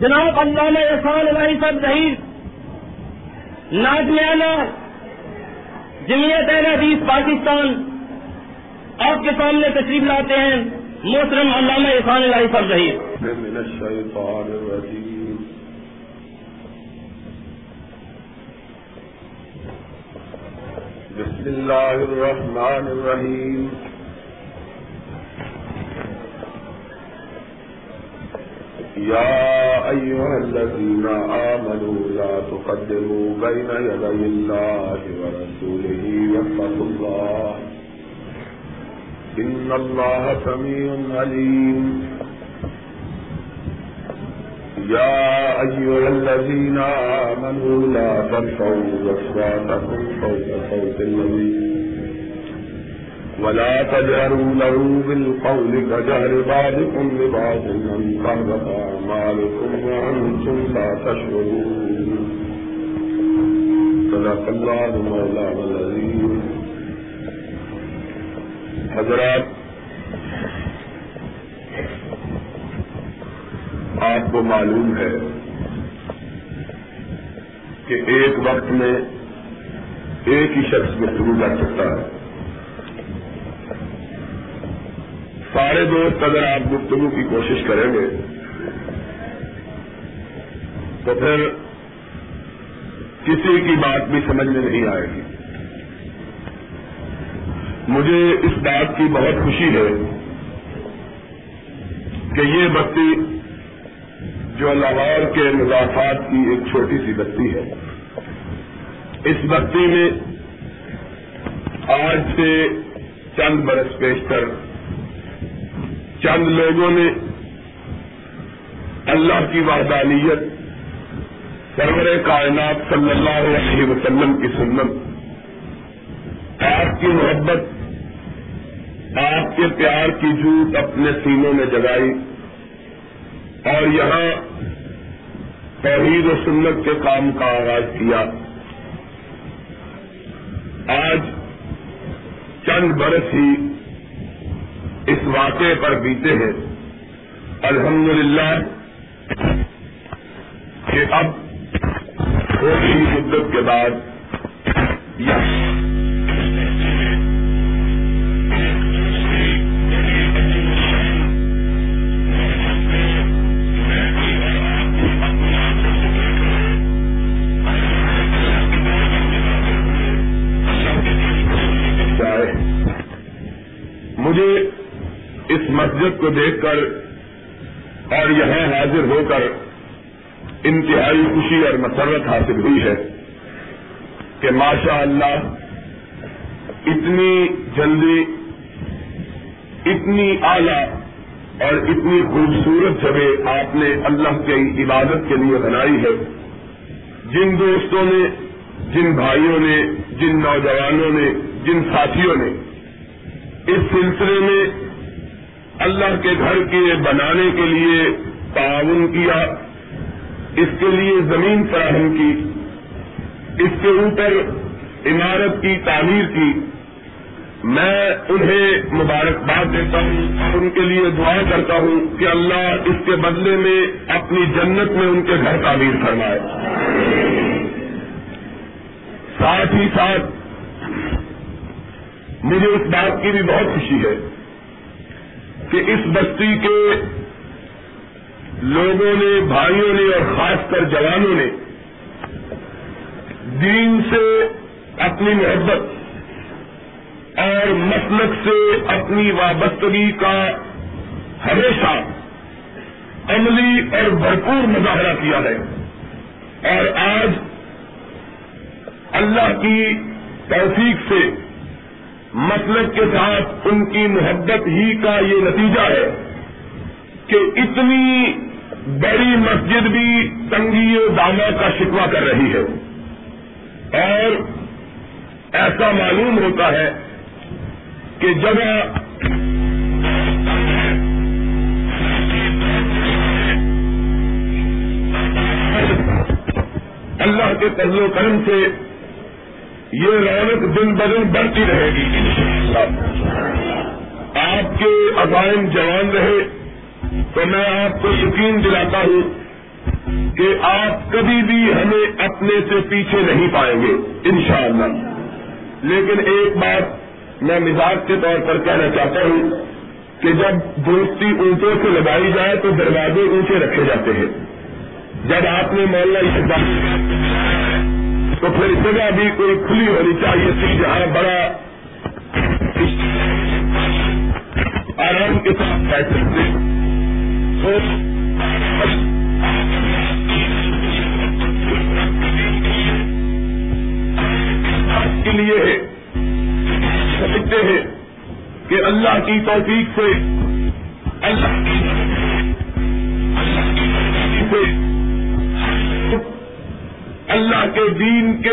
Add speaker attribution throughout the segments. Speaker 1: جناب اللہ نے احسان ایسان لائی سب رہی ناج جمعیت جمیت اعلی پاکستان آپ کے سامنے تشریف لاتے ہیں محترم علامہ میں علیہ لائی سب
Speaker 2: رہیم بسم الله الرحمن الرحيم يا أيها الذين آمنوا لا تقدموا بين يدي الله ورسوله يفتح الله إن الله سميع عليم يا أيها الذين آمنوا لا ترفعوا أصواتكم فوق صوت النبي ولا تجهروا له بالقول كجهر بعضكم لبعض من قرب أعمالكم وأنتم لا تشعرون صدق الله مولانا العظيم حضرات آپ کو معلوم ہے کہ ایک وقت میں ایک ہی شخص گفتگو کر سکتا ہے سارے دوست اگر آپ گفتگو کی کوشش کریں گے تو پھر کسی کی بات بھی سمجھ میں نہیں آئے گی مجھے اس بات کی بہت خوشی ہے کہ یہ بتی جو لاہور کے مضافات کی ایک چھوٹی سی بتی ہے اس بستی میں آج سے چند برس پیش کر چند لوگوں نے اللہ کی وحدانیت سرور کائنات صلی اللہ علیہ وسلم کی سنت آپ کی محبت آپ کے پیار کی جھوٹ اپنے سینوں میں جگائی اور یہاں تحریر و سنت کے کام کا آغاز کیا آج چند برس ہی اس واقعے پر بیتے ہیں الحمد للہ کہ اب تھوڑی مدت کے بعد یہ مسجد کو دیکھ کر اور یہاں حاضر ہو کر انتہائی خوشی اور مسرت حاصل ہوئی ہے کہ ماشاء اللہ اتنی جلدی اتنی اعلی اور اتنی خوبصورت جگہ آپ نے اللہ کی عبادت کے لیے بنائی ہے جن دوستوں نے جن بھائیوں نے جن نوجوانوں نے جن ساتھیوں نے اس سلسلے میں اللہ کے گھر کے بنانے کے لیے تعاون کیا اس کے لیے زمین فراہم کی اس کے اوپر عمارت کی تعمیر کی میں انہیں مبارکباد دیتا ہوں اور ان کے لیے دعا کرتا ہوں کہ اللہ اس کے بدلے میں اپنی جنت میں ان کے گھر تعمیر فرمائے ساتھ ہی ساتھ مجھے اس بات کی بھی بہت خوشی ہے کہ اس بستی کے لوگوں نے بھائیوں نے اور خاص کر جوانوں نے دین سے اپنی محبت اور مسلک سے اپنی وابستگی کا ہمیشہ عملی اور بھرپور مظاہرہ کیا ہے اور آج اللہ کی توفیق سے مطلب کے ساتھ ان کی محبت ہی کا یہ نتیجہ ہے کہ اتنی بڑی مسجد بھی تنگی و دانا کا شکوہ کر رہی ہے اور ایسا معلوم ہوتا ہے کہ جب اللہ کے تزل و کرم سے یہ رونق دن بدن بڑھتی رہے گی آپ کے عزائم جوان رہے تو میں آپ کو یقین دلاتا ہوں کہ آپ کبھی بھی ہمیں اپنے سے پیچھے نہیں پائیں گے ان شاء اللہ لیکن ایک بات میں مزاج کے طور پر کہنا چاہتا ہوں کہ جب دوستی اونچوں سے لگائی جائے تو دروازے اونچے رکھے جاتے ہیں جب آپ نے مولانا اس بات تو پھر جگہ بھی کوئی کھلی ہونی چاہیے تھی جہاں بڑا آرام کے ساتھ بیٹھ سکتے آپ کے لیے سمجھتے ہیں کہ اللہ کی توفیق سے اللہ کی توفیق سے اللہ کے دین کے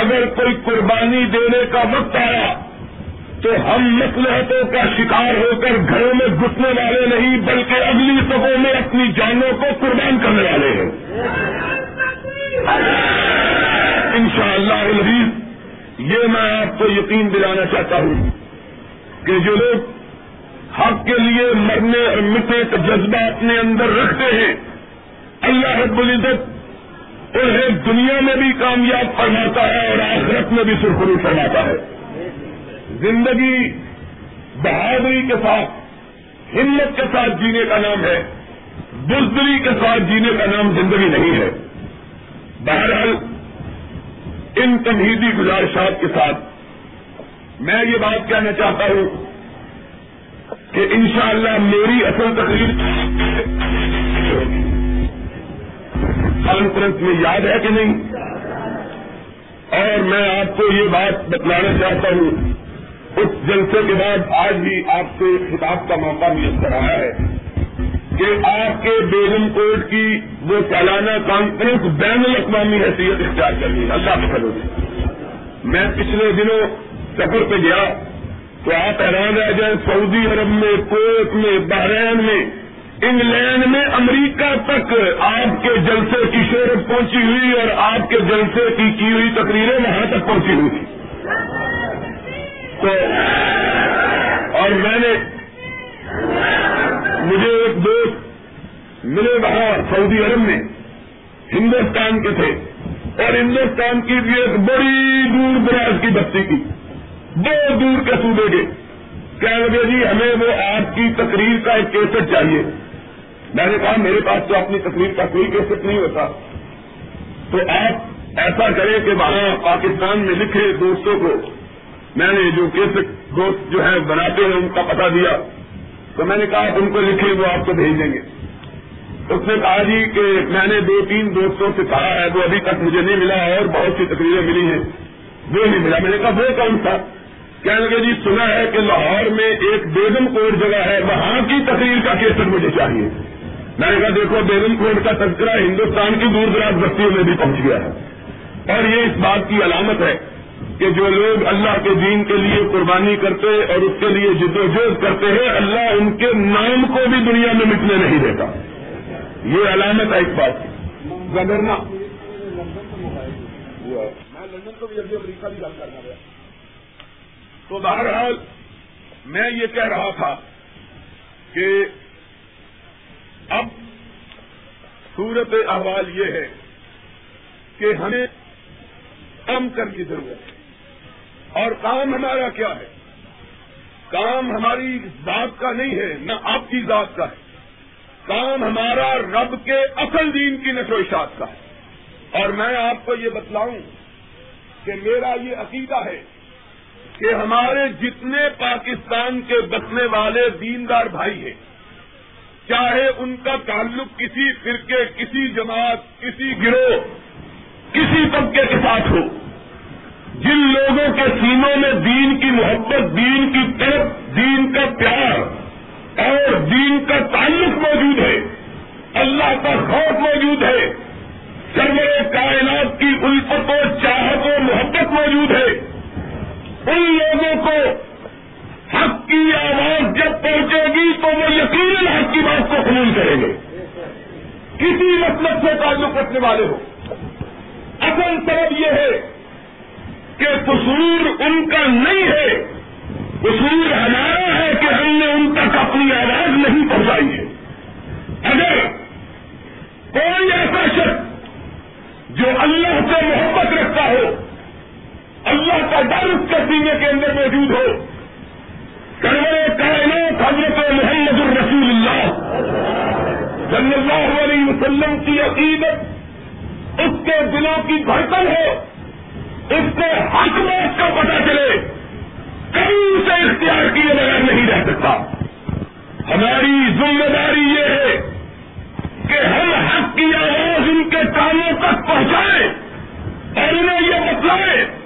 Speaker 2: اگر کوئی قربانی دینے کا وقت آیا تو ہم مسلحتوں کا شکار ہو کر گھروں میں گھسنے والے نہیں بلکہ اگلی صبح میں اپنی جانوں کو قربان کرنے والے ہیں ان شاء اللہ یہ میں آپ کو یقین دلانا چاہتا ہوں کہ جو لوگ حق کے لیے مرنے اور مٹنے کا جذبہ اپنے اندر رکھتے ہیں اللہ رب العزت انہیں دنیا میں بھی کامیاب فرماتا ہے اور آخرت میں بھی سرخرو فرماتا ہے زندگی بہادری کے ساتھ ہمت کے ساتھ جینے کا نام ہے بزدری کے ساتھ جینے کا نام زندگی نہیں ہے بہرحال ان تمہیدی گزارشات کے ساتھ میں یہ بات کہنا چاہتا ہوں کہ انشاءاللہ میری اصل تقریر کانفرنس میں یاد ہے کہ نہیں اور میں آپ کو یہ بات بتلانا چاہتا ہوں اس جلسے کے بعد آج بھی آپ سے خطاب کا موقع میسر کر ہے کہ آپ کے بیگم کوٹ کی وہ سالانہ کانفرنس بین الاقوامی حیثیت کرنی کر لی اللہ کے میں پچھلے دنوں سفر پہ گیا تو آپ ایران آ جائیں سعودی عرب میں کویت میں بحرین میں انگلینڈ میں امریکہ تک آپ کے جلسے کی شہرت پہنچی ہوئی اور آپ کے جلسے کی کی ہوئی تقریریں وہاں تک پہنچی ہوئی تو اور میں نے مجھے ایک دوست ملے وہاں سعودی عرب میں ہندوستان کے تھے اور ہندوستان کی بھی ایک بڑی دور دراز کی بستی کی دور دور کے سو دے گے کہہ لگے جی ہمیں وہ آپ کی تقریر کا ایک کیسٹ چاہیے میں نے کہا میرے پاس تو اپنی تقریر کا کوئی کیسٹ نہیں ہوتا تو آپ ایسا کریں کہ وہاں پاکستان میں لکھے دوستوں کو میں نے جو کیسٹ دوست جو ہے بناتے ہیں ان کا پتا دیا تو میں نے کہا ان کو لکھے وہ آپ کو بھیج دیں گے اس نے کہا جی کہ میں نے دو تین دوستوں سے کہا ہے وہ ابھی تک مجھے نہیں ملا اور بہت سی تقریریں ملی ہیں وہ نہیں ملا میں نے کہا وہ کون تھا کہنے لگے جی سنا ہے کہ لاہور میں ایک بیگم کوٹ جگہ ہے وہاں کی تقریر کا کیسٹ مجھے چاہیے میں نے کہا دیکھو بیگم کوٹ کا تذکرہ ہندوستان کی دور دراز بستیوں میں بھی پہنچ گیا ہے اور یہ اس بات کی علامت ہے کہ جو لوگ اللہ کے دین کے لیے قربانی کرتے اور اس کے لیے جدو جد کرتے ہیں اللہ ان کے نام کو بھی دنیا میں مٹنے نہیں دیتا یہ علامت ہے ایک بات کی میں کو بھی بھی امریکہ کرنا تو بہرحال میں یہ کہہ رہا تھا کہ اب صورت احوال یہ ہے کہ ہمیں کم کر کی ضرورت ہے اور کام ہمارا کیا ہے کام ہماری ذات کا نہیں ہے نہ آپ کی ذات کا ہے کام ہمارا رب کے اصل دین کی نشو اشاعت کا ہے اور میں آپ کو یہ بتلاؤں کہ میرا یہ عقیدہ ہے کہ ہمارے جتنے پاکستان کے بسنے والے دیندار بھائی ہیں چاہے ان کا تعلق کسی فرقے کسی جماعت کسی گروہ کسی طبقے کے ساتھ ہو جن لوگوں کے سینوں میں دین کی محبت دین کی طرف دین کا پیار اور دین کا تعلق موجود ہے اللہ کا خوف موجود ہے سرور کائنات کی الفت و چاہت و محبت موجود ہے ان لوگوں کو حق کی آواز جب پہنچے گی تو وہ یقیناً حق کی بات کو قبول کریں گے کسی مطلب سے تعلق رکھنے والے ہو اصل طرف یہ ہے کہ قصور ان کا نہیں ہے قصور ہمارا ہے کہ ہم نے ان تک اپنی آواز نہیں پہنچائی ہے اگر کوئی ایسا شخص جو اللہ سے محبت رکھتا ہو اللہ کا ڈر اس کے کے سینے اندر موجود ہو کائنات حضرت محمد الرسول اللہ صلی اللہ علیہ وسلم کی عقیدت اس کے دلوں کی بھڑکن ہو اس کے حق میں اس کا پتہ چلے کبھی اسے اختیار کیے بغیر نہیں رہ سکتا ہماری ذمہ داری یہ ہے کہ ہم حق کی آواز ان کے کاموں تک پہنچائے اور انہیں یہ بتلائیں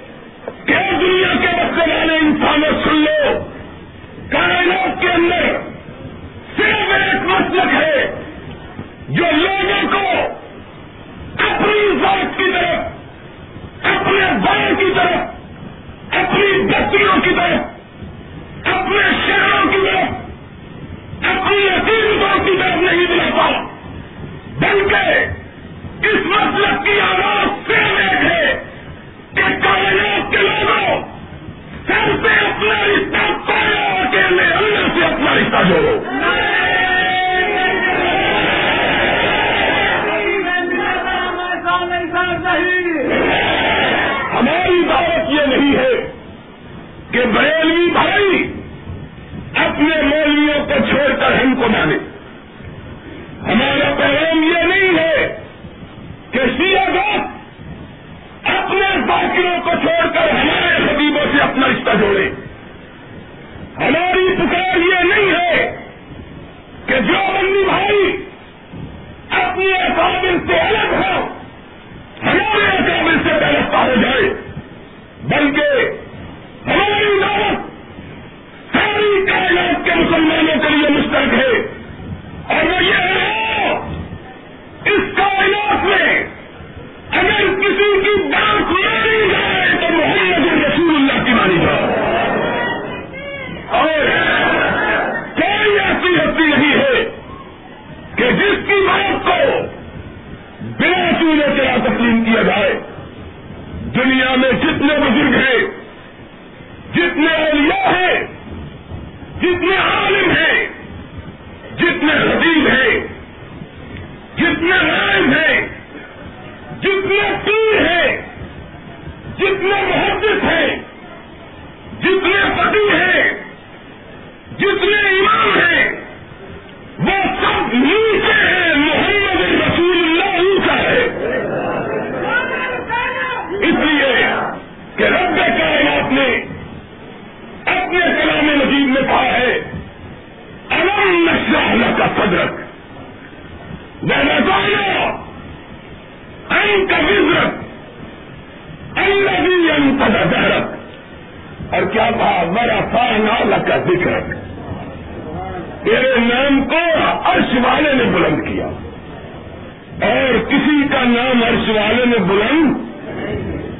Speaker 2: کہ دنیا کے مسئلے والے انسانوں سن لو کائنات کے اندر صرف ایک مسلک ہے جو لوگوں کو اپنی ذات کی طرف اپنے بڑے کی طرف اپنی بچوں کی طرف اپنے شہروں کی طرف اپنی عقیدتوں کی طرف نہیں بلاتا بلکہ اس مسلک کی آواز صرف ایک ہے کائنات کے لوگوں سب سے اپنا رشتہ پایا اکیلے اللہ سے اپنا رشتہ جوڑو ہماری دعوت یہ نہیں ہے کہ بریلوی بھائی اپنے مولویوں کو چھوڑ کر ہم کو مانے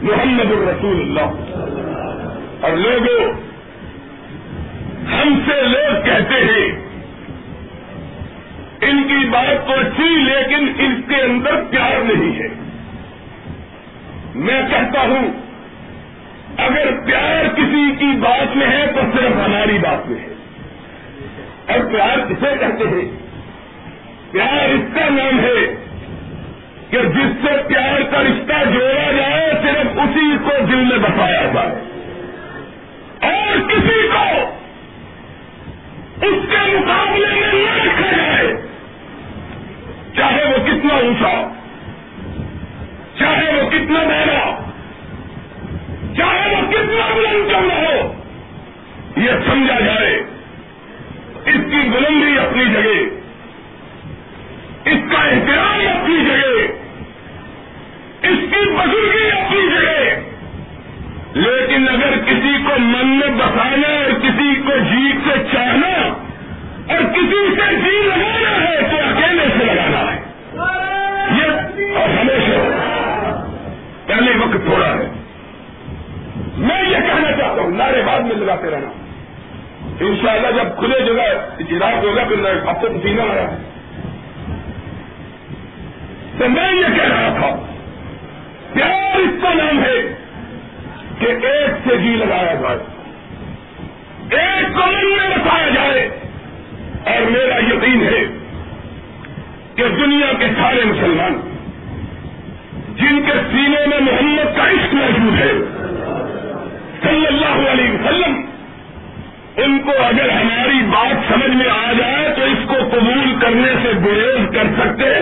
Speaker 2: محمد الرسول اللہ اور لوگوں ہم سے لوگ کہتے ہیں ان کی بات تو اچھی لیکن اس کے اندر پیار نہیں ہے میں کہتا ہوں اگر پیار کسی کی بات میں ہے تو صرف ہماری بات میں ہے اور پیار کسے کہتے ہیں پیار اس کا نام ہے کہ جس سے پیار کا رشتہ جوڑا جائے صرف اسی کو دل میں بسایا جائے اور کسی کو اس کے مقابلے میں نہ رکھا جائے چاہے وہ کتنا اونچا چاہے وہ کتنا میرا چاہے وہ کتنا بلند کرنا ہو یہ سمجھا جائے اس کی بلندی اپنی جگہ اس کا احترام اپنی جگہ اس کی بزرگی اپنی جگہ لیکن اگر کسی کو من میں بسانا اور کسی کو جیت سے چاہنا اور کسی سے جی لگانا ہے تو اکیلے سے لگانا ہے یہ ہمیشہ پہلے وقت تھوڑا ہے میں یہ کہنا چاہتا ہوں نعرے بعد میں لگاتے رہنا ان شاء اللہ جب کھلے جگہ اجلاس ہوگا تو جی ہے تو میں یہ کہہ رہا تھا پیار اس کا نام ہے کہ ایک سے جی لگایا جائے ایک کو میں بسایا جائے اور میرا یقین ہے کہ دنیا کے سارے مسلمان جن کے سینے میں محمد کا عشق موجود ہے صلی اللہ علیہ وسلم ان کو اگر ہماری بات سمجھ میں آ جائے تو اس کو قبول کرنے سے گریز کر سکتے ہیں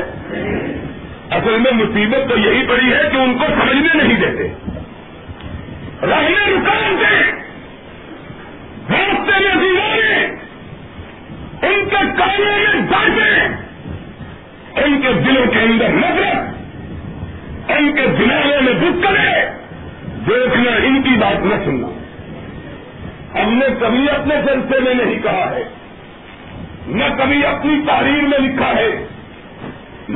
Speaker 2: اصل میں مصیبت تو یہی پڑی ہے کہ ان کو سمجھنے نہیں دیتے رہنے رکان دے راستے میں دیوانے ان کے کاموں میں سمجھیں ان کے دلوں کے اندر نظر ان کے دلانے میں دکھ کرے دیکھنا ان کی بات نہ سننا ہم نے کبھی اپنے سلسلے میں نہیں کہا ہے نہ کبھی اپنی تعریف میں لکھا ہے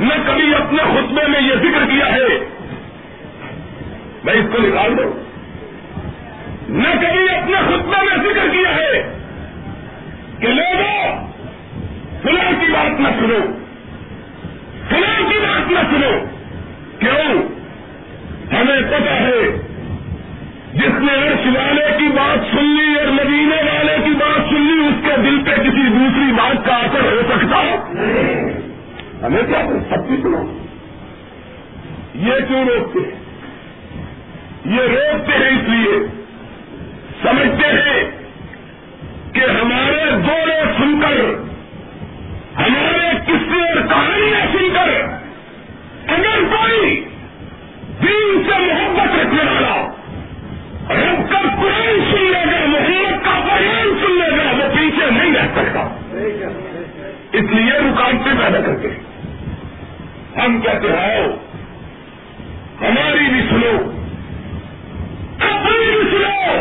Speaker 2: نہ کبھی اپنے خطبے میں یہ ذکر کیا ہے میں اس کو نکال دوں نہ کبھی اپنے خطبے میں ذکر کیا ہے کہ لوگوں فلاح کی بات نہ سنو فلاح کی بات نہ سنو کیوں ہمیں پتا ہے جس نے والے کی بات سن لی اور مدینے والے کی بات سن لی اس کے دل پہ کسی دوسری بات کا اثر ہو سکتا ہے ہمیں کیا سب کی سنو یہ کیوں روکتے ہیں یہ روکتے ہیں اس لیے سمجھتے ہیں کہ ہمارے گورے سن کر ہمارے قصے اور کہانیاں سن کر اگر کوئی دین سے محبت رکھنے والا رب کر قرآن سن لے گا محمد کا سن لے گا وہ پیچھے نہیں رہ سکتا اس لیے رکاوٹیں پیدا کرتے ہیں ہم کیا کہتے ہو ہماری سنو اپنی بھی سنو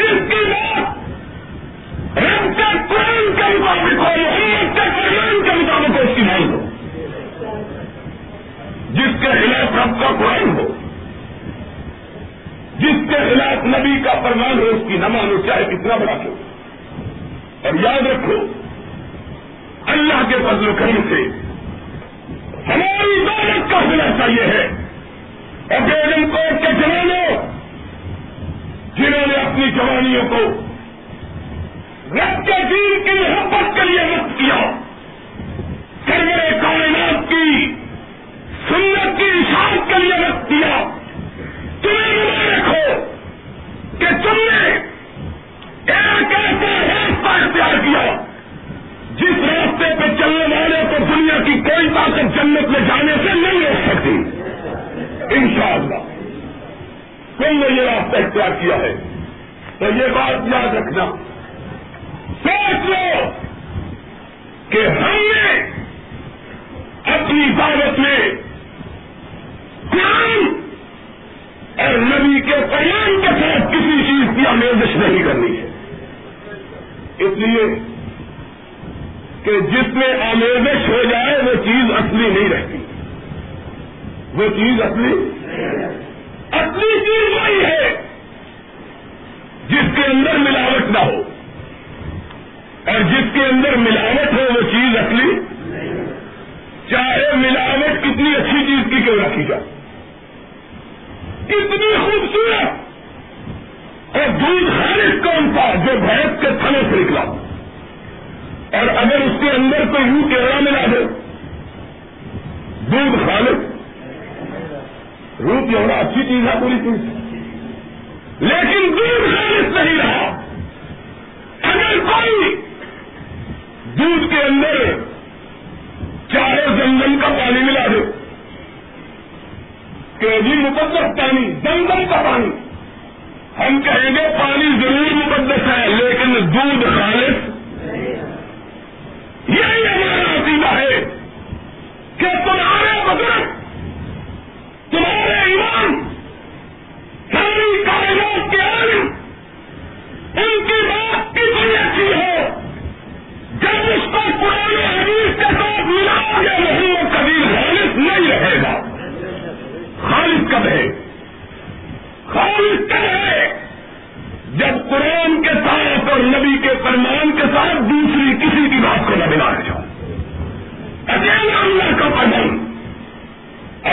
Speaker 2: جس کی بات ہم کے ہم کے مطابق ہو جس کے خلاف ہم کا قرآن ہو جس کے خلاف نبی کا پروان ہو اس کی نہ مانو چاہے کتنا بڑا کیوں اور یاد رکھو اللہ کے فضل و کرم سے ہماری دولت کا خلاصہ چاہیے ہے اور گولم کوٹ کے جوانوں جنہوں نے اپنی جوانیوں کو رب کے دین کی محبت کے لیے مت کیا سرور کائنات کی سنت کی اشاعت کے لیے وقت کیا تمہیں مبارک ہو کہ تم نے ایک کیسے اختیار کیا جس راستے پہ چلنے والے کو دنیا کی کوئی طاقت جنت میں جانے سے نہیں روک سکتی ان شاء اللہ تم نے یہ راستہ اختیار کیا ہے تو یہ بات یاد رکھنا سوچ لو کہ ہم نے اپنی دعوت میں قرآن اور نبی کے قیام کے ساتھ کسی چیز کی آمیزش نہیں کرنی ہے اس لیے کہ جس میں آمیزش ہو جائے وہ چیز اصلی نہیں رہتی وہ چیز اصلی اصلی چیز وہی ہے جس کے اندر ملاوٹ نہ ہو اور جس کے اندر ملاوٹ ہو وہ چیز اصلی چاہے ملاوٹ کتنی اچھی چیز کی کیوں رکھی جائے کتنی خوبصورت اور دودھ ہر اس کا جو بھینس کے تھنے سے نکلا ہو اور اگر اس کے اندر تو یوں کیرلہ ملا دے دودھ کھا لو رو اچھی چیز ہے پوری چیز لیکن دودھ خالص نہیں رہا اگر کوئی دودھ کے اندر چارے زمزم کا پانی ملا دو کہ جی مقدس پانی زمزم کا پانی ہم کہیں گے پانی ضرور مقدس ہے لیکن دودھ خالص یہی ہمارا عقیدہ ہے کہ تمہارے بزرگ تمہارے ایمان ساری کائنات کے علم ان کی بات کتنی اچھی ہو جب اس کو پرانے حدیث کے ساتھ ملا نہیں وہ کبھی خالص نہیں رہے گا خالص کب ہے خالص کب ہے قرآن کے ساتھ اور نبی کے فرمان کے ساتھ دوسری کسی بھی بات کو ملا نبار جاؤ اکیلے اللہ کا فرمان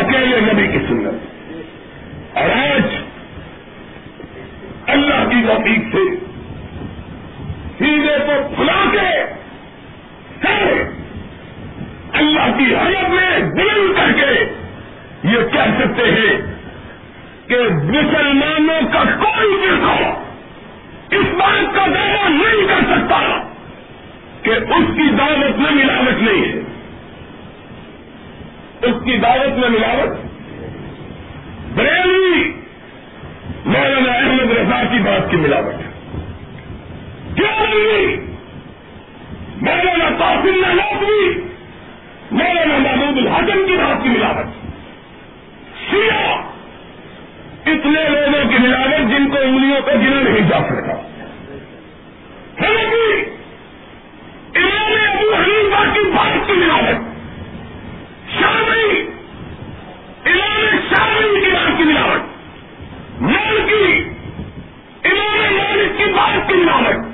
Speaker 2: اکیلے نبی کی سنت اور آج اللہ کی لتیق سے سیدھے کو کھلا کے سر اللہ کی حالت میں دل کر کے یہ کہہ سکتے ہیں کہ مسلمانوں کا کوئی مل اس بات کا دعویٰ نہیں کر سکتا کہ اس کی دعوت میں ملاوٹ نہیں ہے اس کی دعوت میں ملاوٹ بریلی مولانا احمد رضا کی بات کی ملاوٹ کیا مولانا تاثر نے لافی مولانا محمود الحجم کی بات کی ملاوٹ سیاح اتنے لوگوں کی ملاوٹ جن کو انگلوں پہ گنا نہیں جا سکتا امام ابو حنیفہ کی بات کی ملاوٹ شامی امام شامی کی بات کی ملاوٹ ملکی کی امام مالک کی بات کی ملاوٹ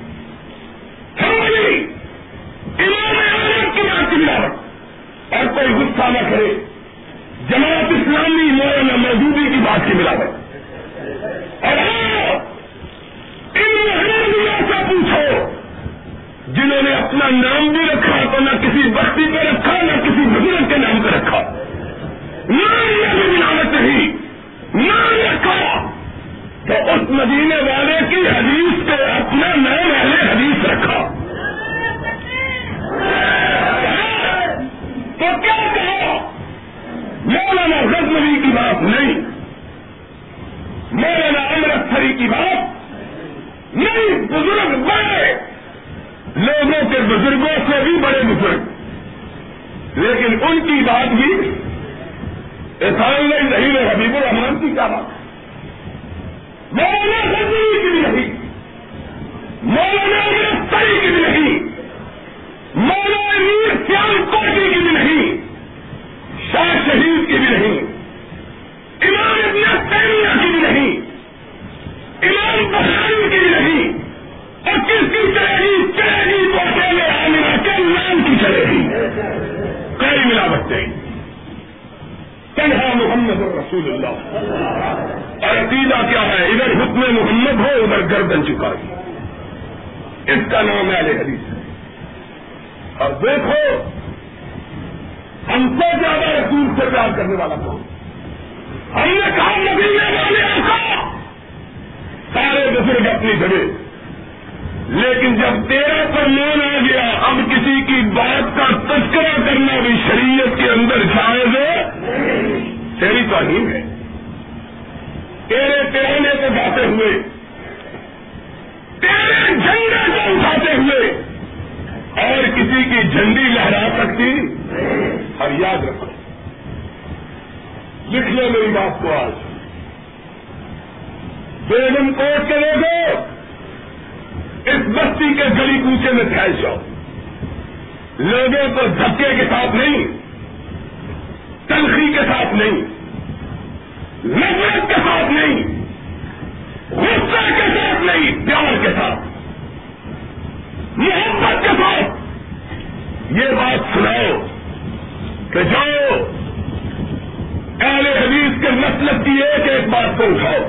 Speaker 2: امام کی بات کی ملاوٹ اور کوئی غصہ نہ کرے جماعت اسلامی مولانا مزودی کی بات کی ملاوٹ اپنا نام بھی رکھا تو نہ کسی بستی پہ رکھا نہ کسی بزرگ کے نام پہ رکھا نہ رکھا تو اس مدینے والے کی حدیث پہ اپنا نام والے حدیث رکھا تو کیا کہا مولانا غزنوی کی بات نہیں مولانا امرت رکھری کی بات نہیں بزرگ بڑے لوگوں کے بزرگوں سے بھی بڑے بزرگ لیکن ان کی بات بھی ایسائن نہیں ہے بات مولانا منسی کی بھی نہیں مولانا مستری کی بھی نہیں مولانا سیال کوٹی کی بھی نہیں شاہ شہید کی بھی نہیں امام ابن تیمیہ کی بھی نہیں امام بخاری کی بھی نہیں اور کس کی چلے چلے گی گی تو کسی چہری کے نام کی چلے گی کڑی ملاوٹ چاہیے تنہا محمد رسول اللہ اور عقیدہ کیا ہے ادھر حکم محمد ہو ادھر گردن چکا گی اس کا نام ہے میرے خرید اور دیکھو ہم سے زیادہ رسول سے پیار کرنے والا لوگ ہم نے کہا مدینے کام کا سارے بزرگ اپنی جگہ لیکن جب تیرے پر لون آ گیا اب کسی کی بات کا تذکرہ کرنا بھی شریعت کے اندر شاید ہے تیری تعلیم ہے تیرے تیرنے کو جاتے ہوئے تیرے جھنڈے کو اٹھاتے ہوئے اور کسی کی جھنڈی لہرا سکتی اور یاد رکھو لکھ لو میری بات کو آج بیگم کوٹ کے لوگوں اس بستی کے گلی کوچے میں پھیل جاؤ لوگوں پر دھکے کے ساتھ نہیں تنخی کے ساتھ نہیں نفرت کے ساتھ نہیں غصہ کے ساتھ نہیں پیار کے ساتھ محبت کے ساتھ یہ بات سناؤ کہ جاؤ اہل حدیث کے مطلب کی ایک ایک بات کو اٹھاؤ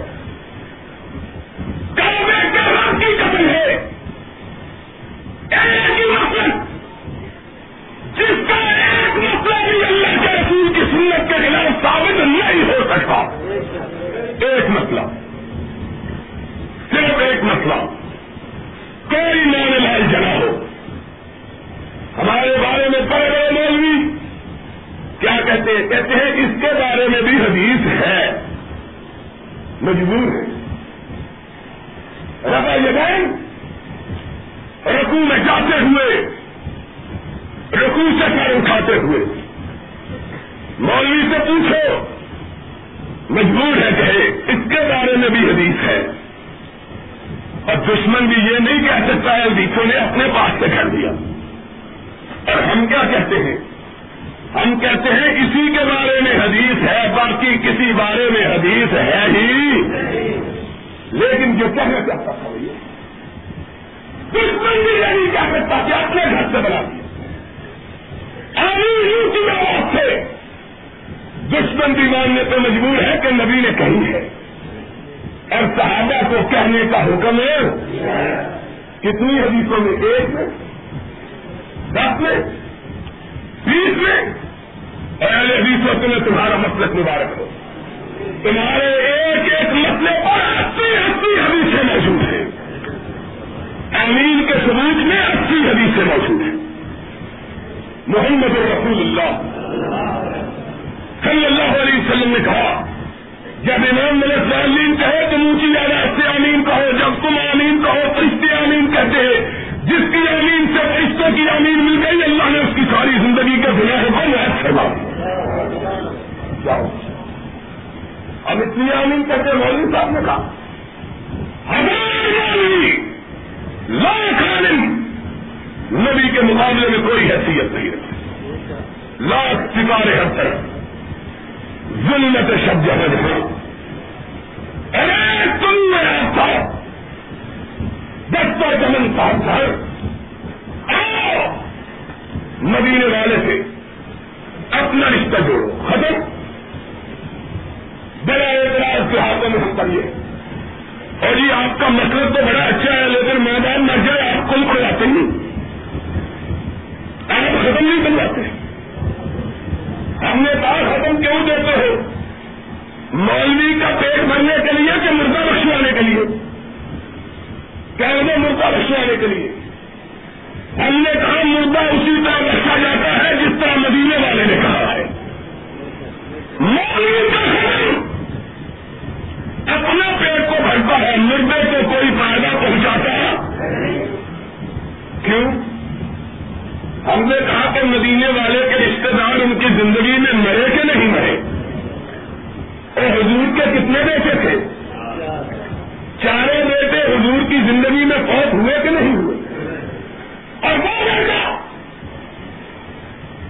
Speaker 2: کی ہے جس کا کے خلاف ثابت نہیں ہو ایک مسئلہ صرف ایک مسئلہ لال ہو ہمارے بارے میں رہے کیا کہتے کہتے ہیں اس کے بارے میں بھی حدیث ہے مجبور ہے یدین میں جاتے ہوئے رقو سے سائن اٹھاتے ہوئے مولوی سے پوچھو مجبور ہے کہے اس کے بارے میں بھی حدیث ہے اور دشمن بھی یہ نہیں کہہ سکتا ہے حدیثوں نے اپنے پاس سے کر دیا اور ہم کیا کہتے ہیں ہم کہتے ہیں اسی کے بارے میں حدیث ہے باقی کسی بارے میں حدیث ہے ہی لیکن جو کہنا چاہتا تھا وہ یہ دشمن بھی نہیں یعنی کہہ سکتا کہ اپنے گھر سے بنا دیا کی آواز سے دشمن بھی ماننے پہ مجبور ہے کہ نبی نے کہی ہے اور صحابہ کو کہنے کا حکم ہے کتنی حدیثوں میں ایک میں دس میں بیس میں پہلے حدیثوں پہ میں تمہارا مطلب مبارک ہو تمہارے ایک ایک مسئلے پر اسی اسی سے موجود ہیں امین کے ثبوت میں اسی حدیثیں سے موجود ہیں محمد رسول اللہ صلی اللہ علیہ وسلم نے کہا جب امام عالین السلام تم اونچی منصیبہ اسے امین کہو جب تم امین کہو فرشتے امین ایستے آمین کہتے جس کی امین سے فرشتوں کی امین مل گئی اللہ نے اس کی ساری زندگی کے گناہ کو وہ اچھے بات اب اس لیے امین کے مولوی صاحب نے کہا ہم لاکھ عالم نبی کے مقابلے میں کوئی حیثیت نہیں ہے لاکھ سپارے طرف ذلت شب ہے تم جاؤ دستہ دفتر صاحب ساتھ ندینے والے سے اپنا رشتہ جوڑو ختم بڑا اعتراض بہار میں ہوتا ہے اور یہ آپ کا مطلب تو بڑا اچھا ہے لیکن میدان جائے آپ کو لاتے نہیں آپ ختم نہیں کرواتے ہم نے کہا ختم کیوں دیتے ہو مولوی کا پیٹ بھرنے کے لیے کہ مردہ بخشوانے کے لیے کیا انہیں مردہ بخشوانے کے لیے ہم نے کہا مردہ اسی طرح رکھا جاتا ہے جس طرح مدینے والے نے کہا ہے مولوی کا اپنے پیٹ کو بھرتا ہے مردے کو کوئی فائدہ پہنچاتا ہے کیوں ہم نے کہا کہ مدینے والے کے رشتے دار ان کی زندگی میں مرے کہ نہیں مرے اور حضور کے کتنے بیٹے تھے چارے بیٹے حضور کی زندگی میں فوت ہوئے کہ نہیں ہوئے اور وہ بیٹا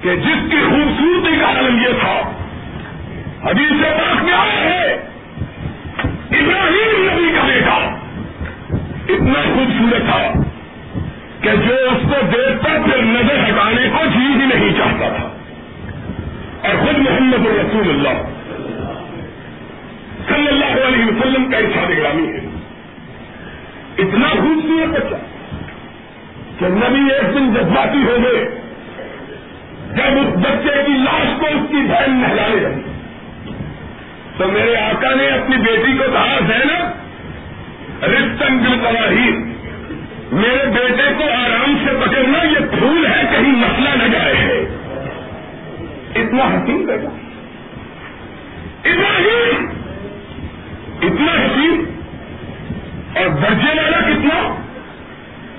Speaker 2: کہ جس کی خوبصورتی کا عالم یہ تھا ابھی ہے اتنا خوبصورت تھا کہ جو اس کو دیکھتا پھر نظر ہٹانے کو جی بھی نہیں چاہتا تھا اور خود محمد رسول اللہ صلی اللہ علیہ وسلم کا اچھا نگرانی ہے اتنا خوبصورت بچہ کہ نبی ایک دن جذباتی ہو گئے جب اس بچے کی لاش کو اس کی بہن نہلائے تو میرے آقا نے اپنی بیٹی کو کہا زینب رتن بل کراہی میرے بیٹے کو آرام سے پکڑنا یہ پھول ہے کہیں مسئلہ نہ جائے اتنا حسین بیٹا اتنا ہی اتنا حسین اور درجے والا کتنا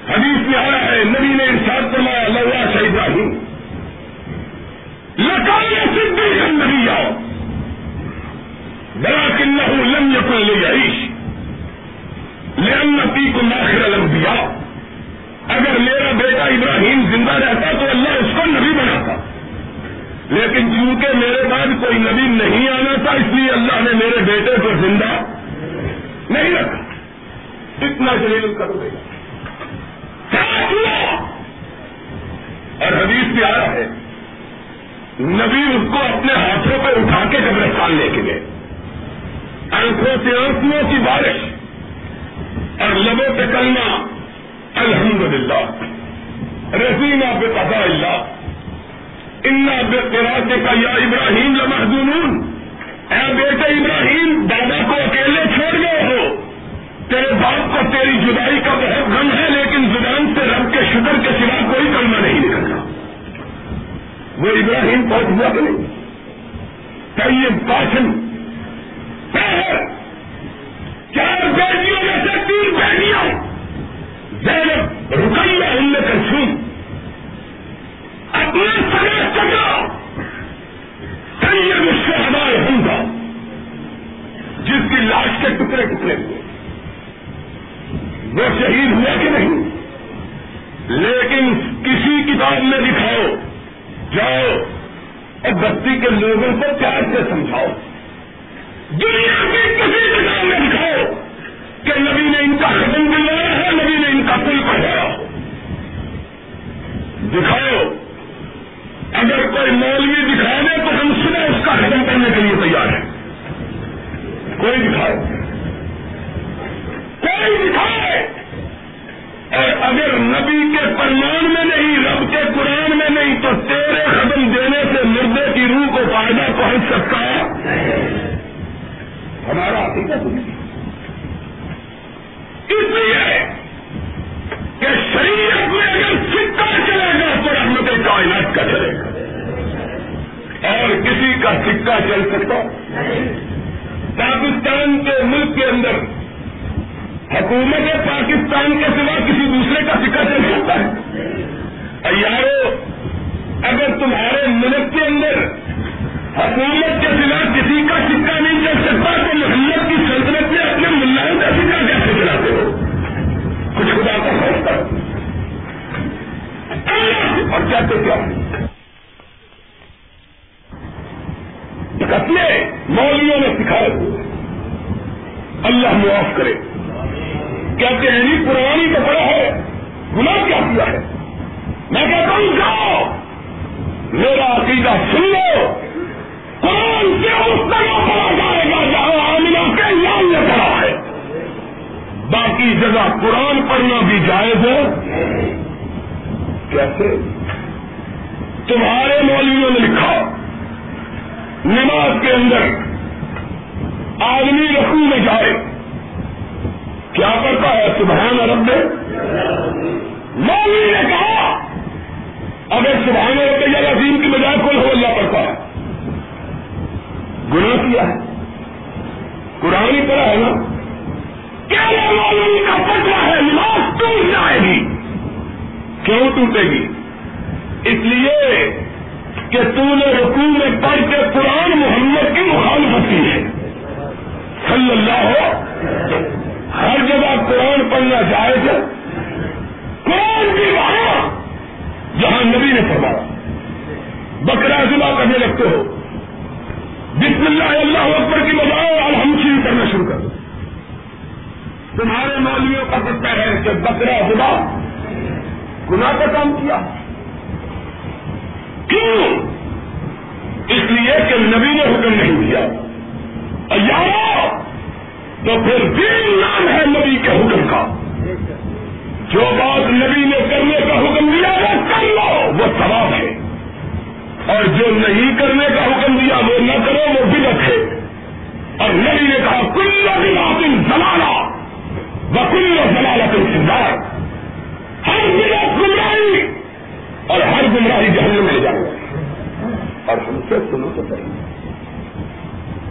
Speaker 2: حدیث آیا ہے نبی نے ارشاد فرمایا لگوا شائدہ ہوں لکان سدھی نبی آؤ بڑا کن نہ ہوں جائیش لمتی کو کمارم دیا اگر میرا بیٹا ابراہیم زندہ رہتا تو اللہ اس کو نبی بناتا لیکن چونکہ میرے بعد کوئی نبی نہیں آنا تھا اس لیے اللہ نے میرے بیٹے کو زندہ نہیں رکھا اتنا شریر کر دے گا اور ربی پیار ہے نبی اس کو اپنے ہاتھوں پہ اٹھا کے قبرستان لے کے گئے آنکھوں سے آنکھوں کی بارش اور لبے کلنا الحمد للہ رسینا بے قضاء اللہ انا بے قرآن کا یا ابراہیم لمحدون اے بیٹے ابراہیم دادا کو اکیلے چھوڑ گئے ہو تیرے باپ کو تیری جدائی کا بہت غم ہے لیکن زبان سے رب کے شکر کے سوا کوئی کلمہ نہیں نکلتا وہ ابراہیم پہنچ پہ بنے سی پاشن پہر چار بیٹیوں میں سے تین بہنیاں بہت رکن عمل کر سم اپنے سر کل مشکل ہمارے گا جس کی لاش کے ٹکڑے ٹکڑے ہوئے وہ شہید ہوا کہ نہیں لیکن کسی کتاب میں دکھاؤ جاؤ اور بستی کے لوگوں کو پیار سے سمجھاؤ دنیا کسی میں دکھاؤ کہ نبی نے ان کا ختم دلایا ہے نبی نے ان کا پل پڑھایا دکھاؤ اگر کوئی مولوی دکھا دے تو ہم صبح اس کا ختم کرنے کے لیے تیار ہیں کوئی دکھاؤ کوئی دکھائے اور اگر نبی کے فرمان میں نہیں رب کے قرآن میں نہیں تو تیرے قدم دینے سے مردے کی روح کو فائدہ پہنچ سکتا ہمارا فیس اس لیے کہ شریعت میں اگر سکا چلے گا تو رحمت کائنات کا چلے گا اور کسی کا سکہ چل سکتا پاکستان کے ملک کے اندر حکومت پاکستان کے سوا کسی دوسرے کا سکا چل سکتا ہے یارو اگر تمہارے ملک کے اندر حکومت کے ساتھ کسی کا سکہ نہیں چل سکتا تو محمد کی سلطنت میں اپنے ملاؤں کا سکہ کیسے چلاتے ہو کچھ خدا کا اور کیا اپنے موریوں نے سکھائے اللہ معاف کرے کیا کہ جی، پرانی تو بڑا ہے گناہ کیا کیا ہے میں کہتا ہوں جاؤ میرا عقیدہ سن لو قرآن کے اس طرح جائے گا جہاں آدمیوں کے لال نے پڑا ہے باقی جگہ قرآن پڑھنا بھی جائز ہے کیسے تمہارے مولویوں نے لکھا نماز کے اندر آدمی رقو میں جائے کیا کرتا ہے سبحان عربیہ مولوی نے کہا اگر سبحان رب یا عظیم کی بجائے ہو اللہ پڑتا ہے گنا کیا ہے قرآن پڑا ہے نا پڑا ہے لا ٹوٹ جائے گی کیوں ٹوٹے گی اس لیے کہ تم نے رکوع میں پڑھ کے قرآن محمد کی مخالفت ہوتی ہے صلی اللہ ہو ہر جگہ قرآن پڑھنا جائز ہے کون بھی وہاں جہاں نبی نے فرمایا بکرا ذبح کرنے لگتے ہو بسم اللہ اللہ اکبر کی ہم الحمد کرنا شروع کر تمہارے مولویوں کا پتہ ہے کہ بکرا خدا گنا کا کام کیا کیوں اس لیے کہ نبی نے حکم نہیں دیا لیا تو پھر دین نام ہے نبی کے حکم کا جو بات نبی نے کرنے کا حکم دیا وہ کر لو وہ ثواب ہے اور جو نہیں کرنے کا حکم دیا وہ نہ کرو وہ بھی رکھے اور نبی نے کہا کا تم زمانہ بکل و زمانہ تم کم ہر گمراہی اور ہر گمراہی جہنم میں جائے گا اور ہم سے سنو تو کریں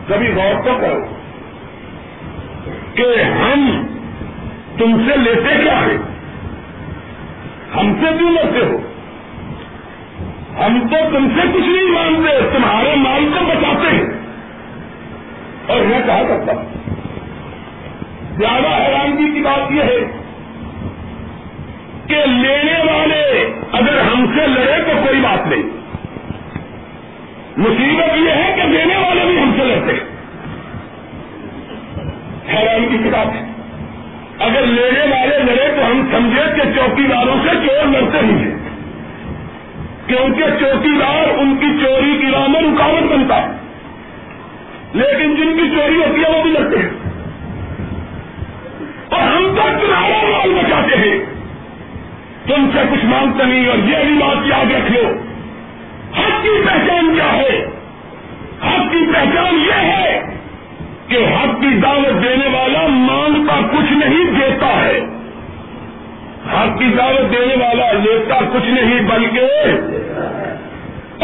Speaker 2: کبھی غور تو کرو کہ ہم تم سے لیتے کیا ہیں ہم سے بھی لیتے ہو ہم تو تم سے کچھ نہیں مانتے تمہارے مال کو بچاتے ہیں اور میں کہا کرتا ہوں زیادہ حیرانگی کی بات یہ ہے کہ لینے والے اگر ہم سے لڑے تو کوئی بات نہیں مصیبت یہ ہے کہ لینے والے بھی ہم سے لڑتے حیرانگی کی بات ہے اگر لینے والے لڑے تو ہم سمجھے کہ چوکی والوں سے چور لڑتے نہیں ہیں کیونکہ چوکی دار ان کی چوری کی راہ میں رکاوٹ بنتا ہے لیکن جن کی چوری ہوتی ہے وہ بھی لگتے ہیں اور ہم چناؤ مال بچاتے ہیں تم سے کچھ مانگتا نہیں اور یہ بھی بات یاد رکھ لو حق کی پہچان کیا ہے حق کی پہچان یہ ہے کہ حق کی دعوت دینے والا مانگتا کچھ نہیں دیتا ہے حق کی دعوت دینے والا لیتا کچھ نہیں بلکہ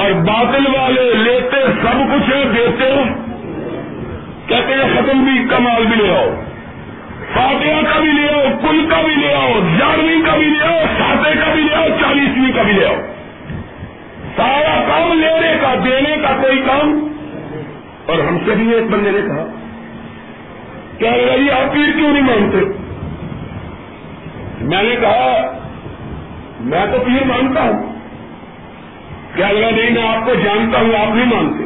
Speaker 2: اور باطل والے لیتے سب کچھ دیتے ہیں کہتے ہیں ختم بھی لے آؤ فاتحہ کا بھی لے آؤ کل کا بھی لے آؤ گیارہویں کا بھی لے آؤ ساتے کا بھی لے آؤ چالیسویں کا بھی لے آؤ سارا کام لینے کا دینے کا کوئی کام اور ہم سے بھی ایک بندے نے کہا کہہ رہی پیر کیوں نہیں مانتے میں نے کہا میں تو پیر مانتا ہوں کیا اللہ نہیں میں آپ کو جانتا ہوں آپ نہیں مانتے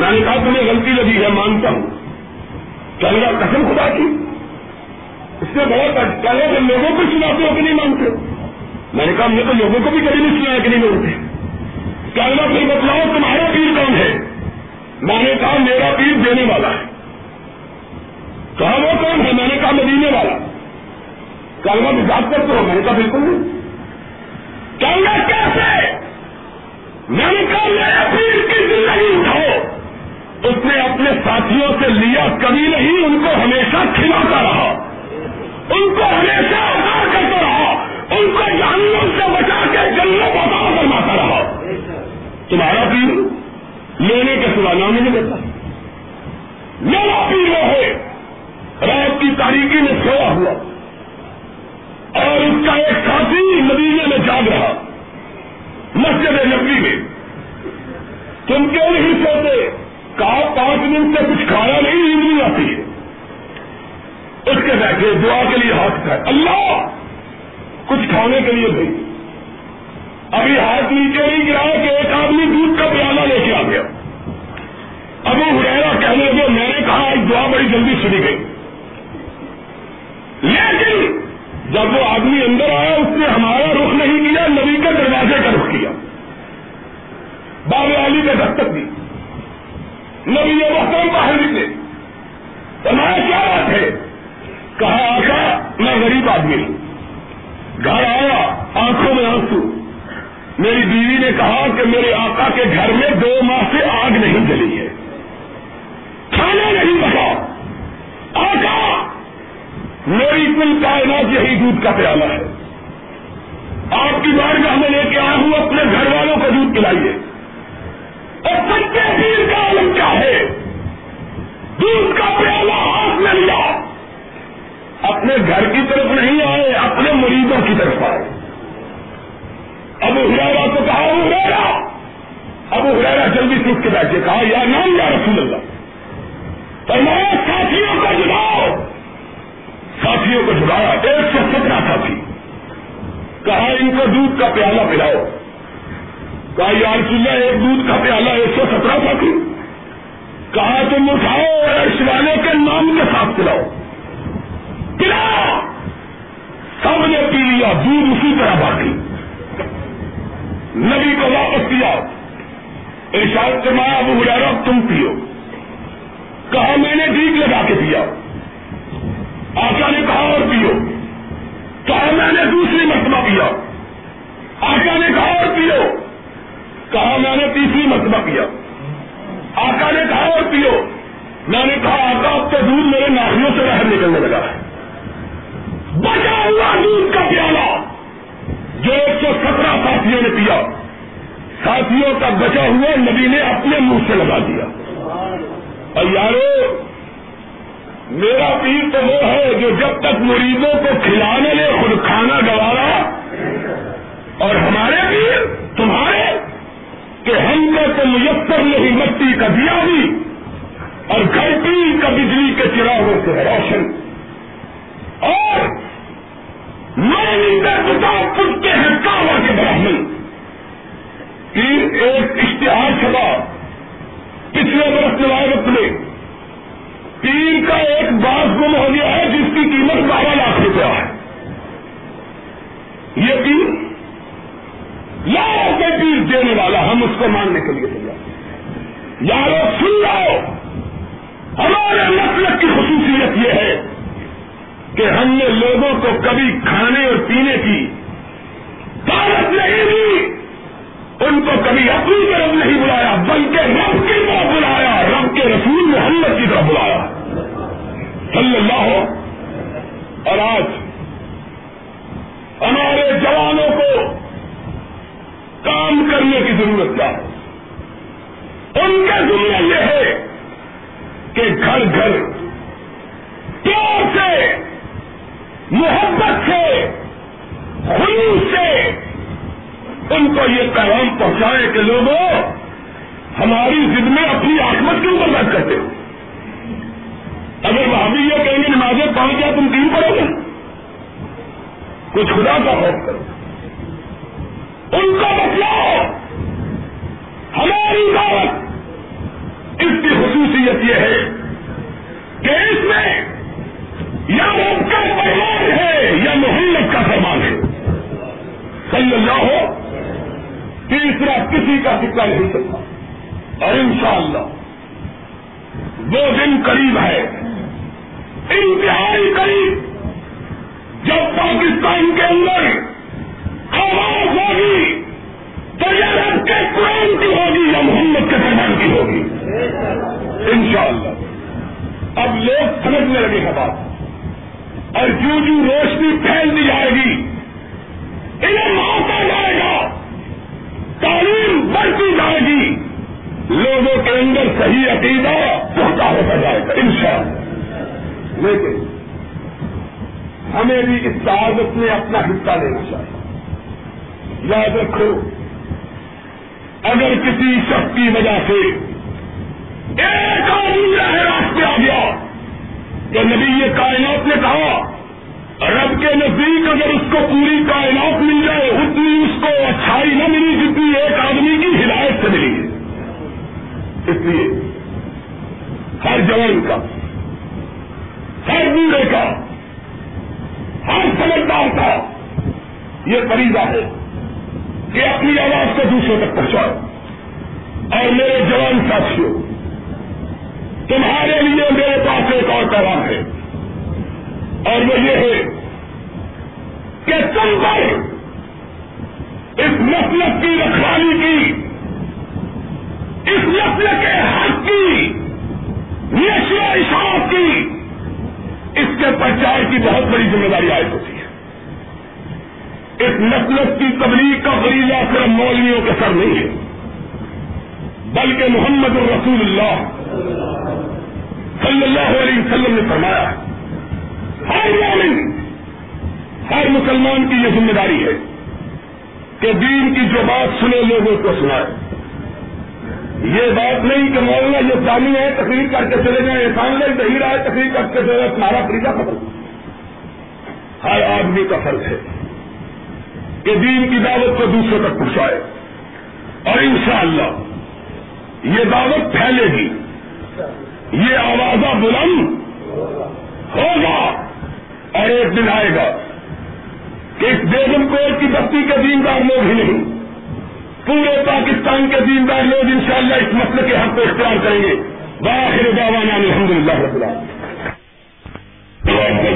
Speaker 2: میں نے کہا تمہیں غلطی لگی ہے مانتا ہوں چل رہا خدا کی اس سے بہت پہلے رہا لوگوں کو سنا کہ نہیں مانتے میں نے کہا میں تو لوگوں کو بھی کبھی نہیں سنا کہ نہیں مانتے کیا اللہ پھر بتلاؤ تمہارا پیر کون ہے میں نے کہا میرا پیر دینے والا ہے کہا وہ کون ہے میں نے کہا مدینے والا کلمہ میں یاد کرتے ہو میں نے کہا بالکل نہیں کلمہ کیسے میں نے کہا میرے پیر کی زندگی اٹھاؤ اس نے اپنے ساتھیوں سے لیا کبھی نہیں ان کو ہمیشہ کھلاتا رہا ان کو ہمیشہ اثر کرتا رہا ان کو جانوروں سے بچا کے جنوں کو فرماتا رہا تمہارا پیر لینے کے سوا نام نہیں دیتا میرا پیر وہ ہے رات کی تاریخی میں سویا ہوا اور ان کا ایک ساتھی ندیجے میں جاگ رہا مسجد نبی میں تم کیوں نہیں سوتے کہا پانچ دن سے کچھ کھانا نہیں نہیں آتی ہے اس کے بعد دعا کے لیے ہاتھ اللہ کچھ کھانے کے لیے دوں ابھی ہاتھ نیچے نہیں گرا کہ ایک آدمی دودھ کا پیالہ لے کے آ گیا ابو ہریرا کہنے کے میں نے کہا ایک دعا بڑی جلدی سنی گئی لیکن جب وہ آدمی اندر آیا اس نے ہمارا رخ نہیں کیا نبی کے دروازے کا رخ کیا باب علی نے دستک دی نبی باہر نکلے باہر کیا بات ہے کہا آقا میں غریب آدمی ہوں گھر آیا آنکھوں میں آنسو میری بیوی نے کہا کہ میرے آقا کے گھر میں دو ماہ سے آگ نہیں جلی ہے کھانا نہیں بنا آقا میری کل کائنات یہی دودھ کا پیالہ ہے آپ کی بار کا میں لے کے آیا ہوں اپنے گھر والوں کا دودھ پلائیے اور سب پیر کا عالم کیا ہے دودھ کا پیالہ لیا اپنے گھر کی طرف نہیں آئے اپنے مریضوں کی طرف آئے اب امیرا تو کہا ایریا اب ایرا جلدی سودھ کے بیٹھ کے کہا یا نام یا رسول اللہ پر ساتھیوں کا جاؤ ساتھیوں کو سکھا ایک سو سترہ ساتھی کہا ان کو دودھ کا پیالہ پلاؤ کہا یار اللہ ایک دودھ کا پیالہ ایک سو سترہ ساتھی کہا تم اٹھاؤ اور والے کے نام کے ساتھ پلاؤ پلا سب نے پی لیا دودھ اسی طرح باقی نبی کو واپس دیا ارشاد کے ابو وہ تم پیو کہا میں نے ڈیگ لگا کے دیا آقا نے کہا اور پیو کہا میں نے دوسری مرتبہ پیا آقا نے کہا اور پیو کہا میں نے تیسری مرتبہ پیا آقا نے کہا اور پیو میں نے کہا آقا اب تو دودھ میرے ناخیوں سے باہر نکلنے لگا ہے بچا ہوا دودھ کا پیالہ جو ایک سو سترہ ساتھیوں نے پیا ساتھیوں کا بچا ہوا نبی نے اپنے منہ سے لگا دیا اور یارو میرا پیر تو وہ ہے جو جب تک مریضوں کو کھلانے لے خود کھانا گوارا اور ہمارے پیر تمہارے کہ ہم نے تو میسر نہیں مٹی کا دیا بھی اور گھر پیر کا بجلی کے چراغوں سے روشن اور میں ہیں آ کے براہمن کی ایک اشتہار چلا پچھلے برس رکھ لے کا ایک باغ گم ہو گیا ہے جس کی قیمت بارہ لاکھ روپیہ ہے یہ تین تیس دینے والا ہم اس کو ماننے کے لیے تیار یارو سن لو ہمارے مطلب کی خصوصیت یہ ہے کہ ہم نے لوگوں کو کبھی کھانے اور پینے کی دعوت نہیں دی ان کو کبھی اپنی طرف نہیں بلایا بلکہ رب کی طرف بلایا رب کے رسول محمد کی طرف بلایا صلی اللہ ہو اور آج ہمارے جوانوں کو کام کرنے کی ضرورت کیا ہے ان کا ذمہ یہ ہے کہ گھر گھر پیار سے محبت سے خلوص سے ان کو یہ پیغام پہنچائے کہ لوگوں ہماری میں اپنی آسمت کیوں برباد کرتے ہو اگر مابی یہ کہیں گے نمازیں پڑھ پہنچا تم دین پڑھو گے کچھ خدا کا خوف کرو ان کا مطلب ہماری دعوت اس کی خصوصیت یہ ہے کہ اس میں یا رب کا فرمان ہے یا محمد کا فرمان ہے صلی اللہ ہو تیسرا کسی کا فکر نہیں سکتا اور انشاءاللہ وہ دن قریب ہے انتہائی قریب جب پاکستان کے اندر آواز ہوگی تو یہ رب کے قرآن کی ہوگی یا محمد کے سیمان کی ہوگی ان شاء اللہ اب لوگ سمجھنے لگے گا بات اور جو جو روشنی پھیل دی جائے گی علم آتا جائے گا تعلیم بڑھتی جائے گی لوگوں کے اندر صحیح عقیدہ پختہ ہوتا جائے گا ان شاء اللہ لیکن ہمیں بھی اس شادت میں اپنا حصہ لینا چاہیے یاد رکھو اگر کسی شخص کی وجہ سے ایک آدمی راستے آ گیا تو نبی یہ کائنات نے کہا رب کے نزدیک اگر اس کو پوری کائنات مل جائے اتنی اس کو اچھائی نہ ملی جتنی ایک آدمی کی ہدایت سے ملی اس لیے ہر جوان کا ہر بوڑھے کا ہر سمجھدار کا یہ فریضہ ہے کہ اپنی آواز کو دوسروں تک پہنچاؤ اور میرے جوان ساتھیوں تمہارے لیے میرے پاس ایک اور پیغام ہے اور وہ یہ ہے کہ تم بھائی اس مسلک کی رکھوانی کی اس مسلک کے حق کی نیشنل اشاعت کی اس کے پرچار کی بہت بڑی ذمہ داری عائد ہوتی ہے اس نسلت کی تبلیغ کا فریضہ صرف مولویوں کے سر نہیں ہے بلکہ محمد الرسول اللہ صلی اللہ علیہ وسلم نے فرمایا ہر ہر مسلمان کی یہ ذمہ داری ہے کہ دین کی جو بات سنے لوگوں کو سنائے یہ بات نہیں کہ مولانا یہ سامی ہے تقریب کر کے چلے جائیں یہ لے دہی رہا ہے تقریب کر کے چلے رہا سارا طریقہ ختم ہر آدمی کا فرض ہے کہ دین کی دعوت کو دوسرے تک پہنچائے اور انشاءاللہ یہ دعوت پھیلے گی یہ آوازہ بلند ہوگا اور ایک دن آئے گا کہ اس بیگم کوٹ کی بستی کے دین لوگ ہی نہیں پورے پاکستان کے دیندار لوگ ان شاء اللہ اس مسئلے کے حق کو اختیار کریں گے باخر الحمد بابان مہاتما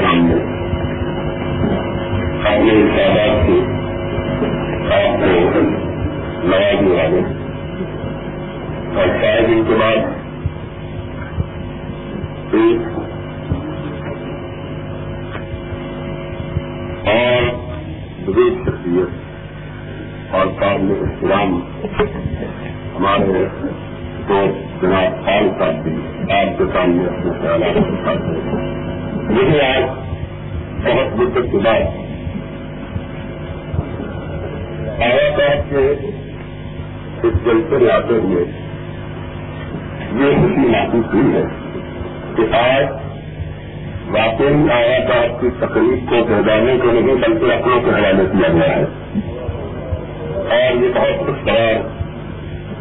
Speaker 3: گانے صاحب تعداد سے نوازنے والے اور شاید ان کے بعد ایک اور بزرگ شخصیت اور قابل اسلام ہمارے دوست جناب خان صاحب بھی آپ کے سامنے اپنے خیالات سیاح مجھے آج بہت کے بعد آیا صاحب کے اس جلسے آ کر میں یہ خوشی محسوس ہوئی ہے کہ آج واقعی آیا تھا آپ کی تقریب کو پہنچانے کو نہیں بلکہ اپنوں کے حوالے کیا گیا ہے اور یہ بہت کچھ بڑا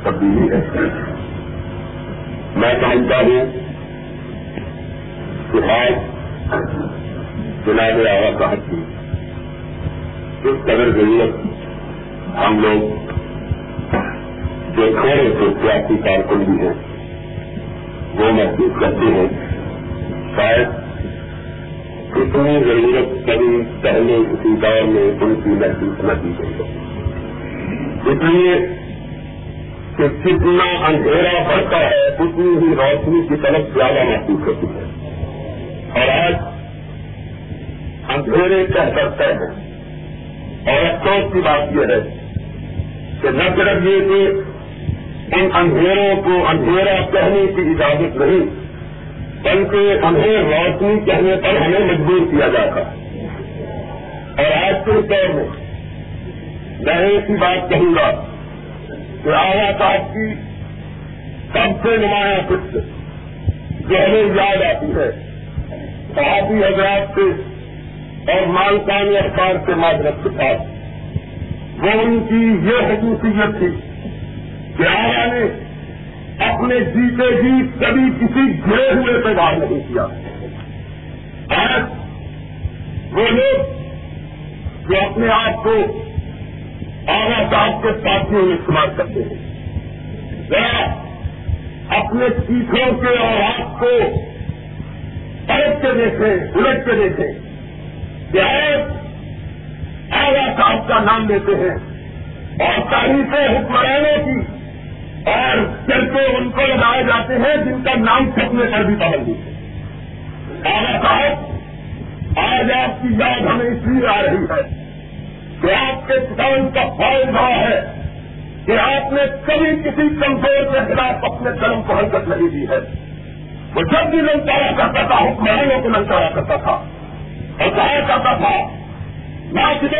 Speaker 3: تبدیلی ہے میں سمجھتا ہوں کہ آج جناب آیا صاحب کی کہ اس قدر ضرورت ہم لوگ سیاسی کارکن بھی ہے وہ محسوس کرتے ہیں شاید ضرورت کبھی پہلے کسی دور میں کوئی کی محسوس نہ کی گئی اس لیے کہ کتنا اندھیرا بڑھتا ہے اتنی ہی روشنی کی طرف زیادہ محسوس ہوتی ہے اور آج اندھیرے کہہ سکتے ہیں اور افسوس کی بات یہ ہے کہ نہ صرف یہ کہ ان اندھیروں کو اندھیرا کہنے کی اجازت نہیں بلکہ انہیں روشنی کہنے پر ہمیں مجبور کیا جاتا ہے اور آج کے دور میں میں ایک ہی بات کہوں گا کہ آیا صاحب کی سب سے نمایاں جو ہمیں یاد آتی ہے صحابی حضرات سے اور مالکانی اخبار کے وہ ان کی یہ خصوصیت تھی کہ آیا نے اپنے جیتے جی کبھی کسی گرے ہوئے پہ بات نہیں کیا وہ لوگ جو اپنے آپ کو آگا صاحب کے ساتھیوں میں استعمال کرتے ہیں ذرا اپنے سیکھوں کے اور آپ کو کے دیکھیں الٹ کے دیکھیں کہ بہت آگا صاحب کا نام دیتے ہیں اور تاریخ حکمرانوں کی اور چرچے ان کو لگائے جاتے ہیں جن کا نام سپنے پر بھی ہے صاحب آج آپ کی یاد ہمیں اس لیے آ رہی ہے کہ آپ کے کسان کا فائل رہا ہے کہ آپ نے کبھی کسی کمزور کے خلاف اپنے کرم کو حرکت نہیں دی ہے وہ جب بھی للکارا کرتا تھا حکمرانوں کو للکارا کرتا تھا اور کہا کرتا تھا نہ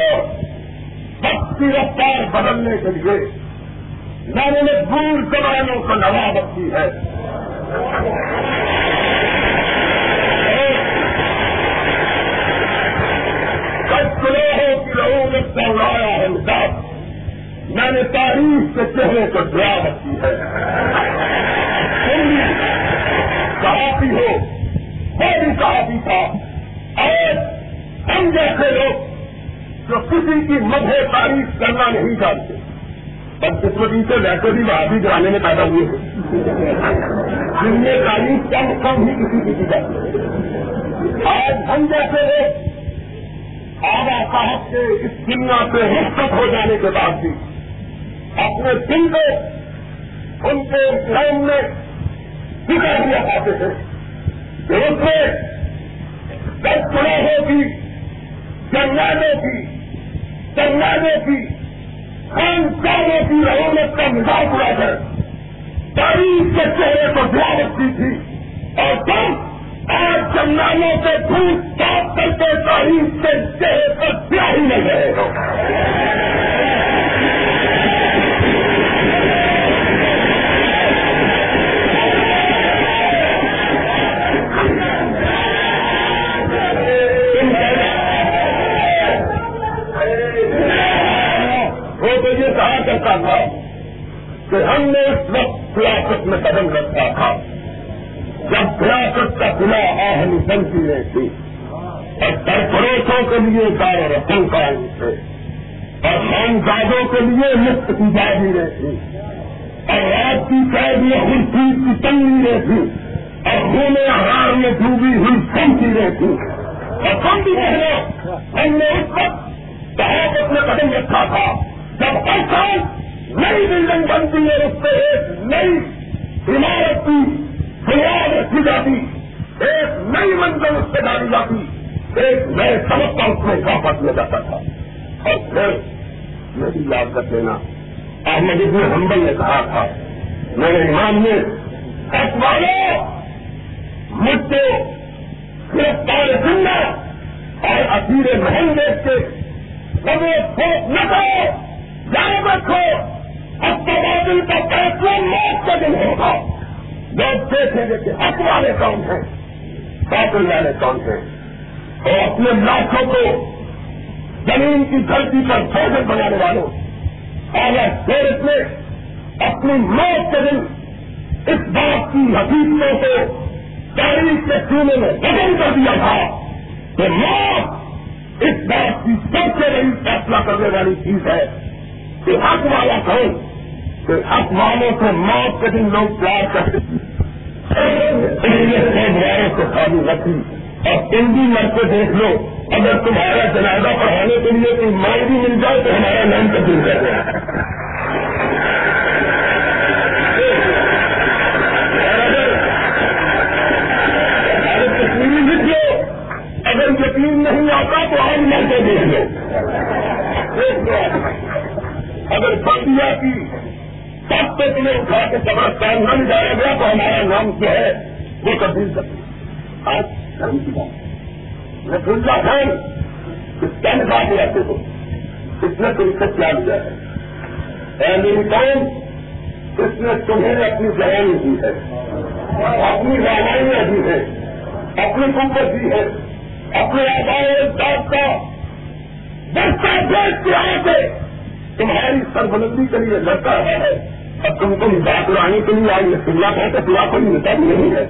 Speaker 3: رفتار بدلنے کے لیے میں نے دور قبانوں کو نواب رکھی ہے لایا ہے ان میں نے تاریخ کے چہرے کو ڈرا رکھی ہے صحافی ہو میں بھی صحافی تھا اور ہم جیسے لوگ جو کسی کی مدھے تعریف کرنا نہیں جانتے بدقسمتی سے ویسے بھی بھی گرانے میں پیدا ہوئے جن میں تعلیم کم کم ہی کسی کسی کا آج ہم جیسے آبا صاحب کے اس دنیا سے مستقب ہو جانے کے بعد بھی اپنے دن کو ان کے ٹائم میں فکر دیا پاتے تھے کہ اس میں ہوگی ہوتی کی دے کی کی رحمت کا مزاق اڑا کر تاریخ کے چہرے کو دعا رکھتی تھی اور تب آج کموں کے پھول صاف کھلتا تاریخ کے چہرے پر نہیں رہے ایسا تھا کہ ہم نے اس وقت میں قدم رکھا تھا جب ہلاس کا کھلا آہن کلا آسمتی تھی اور سرپروسوں کے لیے سارے رشن کا سنسادوں کے لیے مفت کی شاعری اور رات کی قید میں ہر چیز کی تنگی رہتی ہار میں ڈوبی ہر بھی رہے تھے سمند نہیں ہم نے اس وقت صحافت میں قدم رکھا تھا جب ہر سال نئی بلڈنگ بنتی ہے اس سے ایک نئی عمارت کی بنیاد رکھی جاتی ایک نئی منزل اس سے ڈالی جاتی ایک نئے سبق کا اس میں پر پسند جاتا تھا اور پھر میری یاد کر دینا احمد ابن حنبل نے کہا تھا میرے امام یہاں میں کس والوں مٹوں زندہ اور اصیر محل دیکھ کے سب لگے نہ کرو یاد رکھو اب تبادل کا فیصلہ موت کا دن ہوگا لوگ دیکھیں گے کہ حق والے کون ہیں فاصل والے کون ہیں اور اپنے لاکھوں کو زمین کی دھرتی پر فیصل بنانے والوں آج دیر نے اپنی موت کے دن اس بات کی نقیتوں کو کے سینے میں بدل کر دیا تھا کہ موت اس بات کی سب سے بڑی فیصلہ کرنے والی چیز ہے کہ حق والا اکوالا کھو حق والوں سے ماپ لوگ پیار کرتے انگلش کو سے رکھی اور تم بھی کو دیکھ لو اگر تمہارا جنازہ پڑھانے کے لیے کوئی مال بھی مل جائے تو ہمارا نام تبدیل کر جائے اگر لکھ لو اگر یقین نہیں آتا تو ہم مرتے دیکھ لو اگر بن دیا کی سب سے تمہیں اٹھا کے سب کام نہ جایا گیا تو ہمارا نام جو ہے وہ تبدیل کر آج دھرم کی بات میں سن رہا ہوں کہ کن کا بھی ایسے ہو اس نے تم سے کیا لیا ہے امریکن اس نے تمہیں اپنی جوانی دی ہے اپنی رامائنیاں دی ہے اپنی قوت دی ہے اپنے آبائی داد کا بچہ دیش کے آتے تمہاری سربلندی کے لیے لڑتا ہے اب تم تم بات لانے کے لیے آئی اور یہ سنیا کا نکال نہیں ہے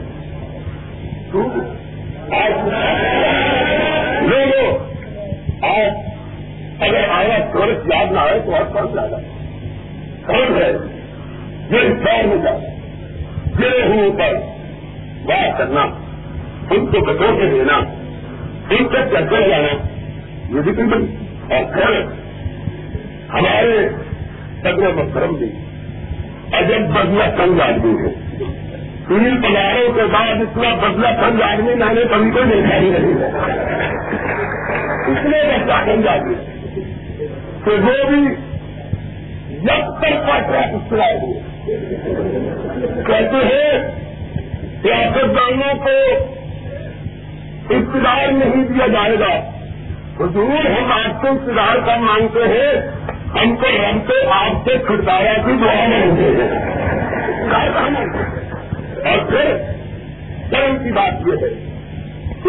Speaker 3: اگر آیا سورس یاد نہ آئے تو اور فرض جائے آئے فرض ہے یہ انسان ہوگا یہ ہوں پر بات کرنا ان کو بچوں کے دینا ان تک کو چکر لانا وزٹ اور کرنا ہمارے قدر مکرم بھی اجب تنگ آدمی ہے تین پلاروں کے بعد اتنا بدلا سنگ آدمی میں کبھی کو نہیں جان رہی ہے اتنے بدلا آدمی کہ وہ بھی جب تک کا ٹریک کہتے ہیں سیاست دانوں کو اقتدار نہیں دیا جائے گا حضور ہم آپ کو اقتدار کا مانگتے ہیں ہم کو ہم کو آپ سے کردارا بھی ہے اور پھر شرم کی بات یہ ہے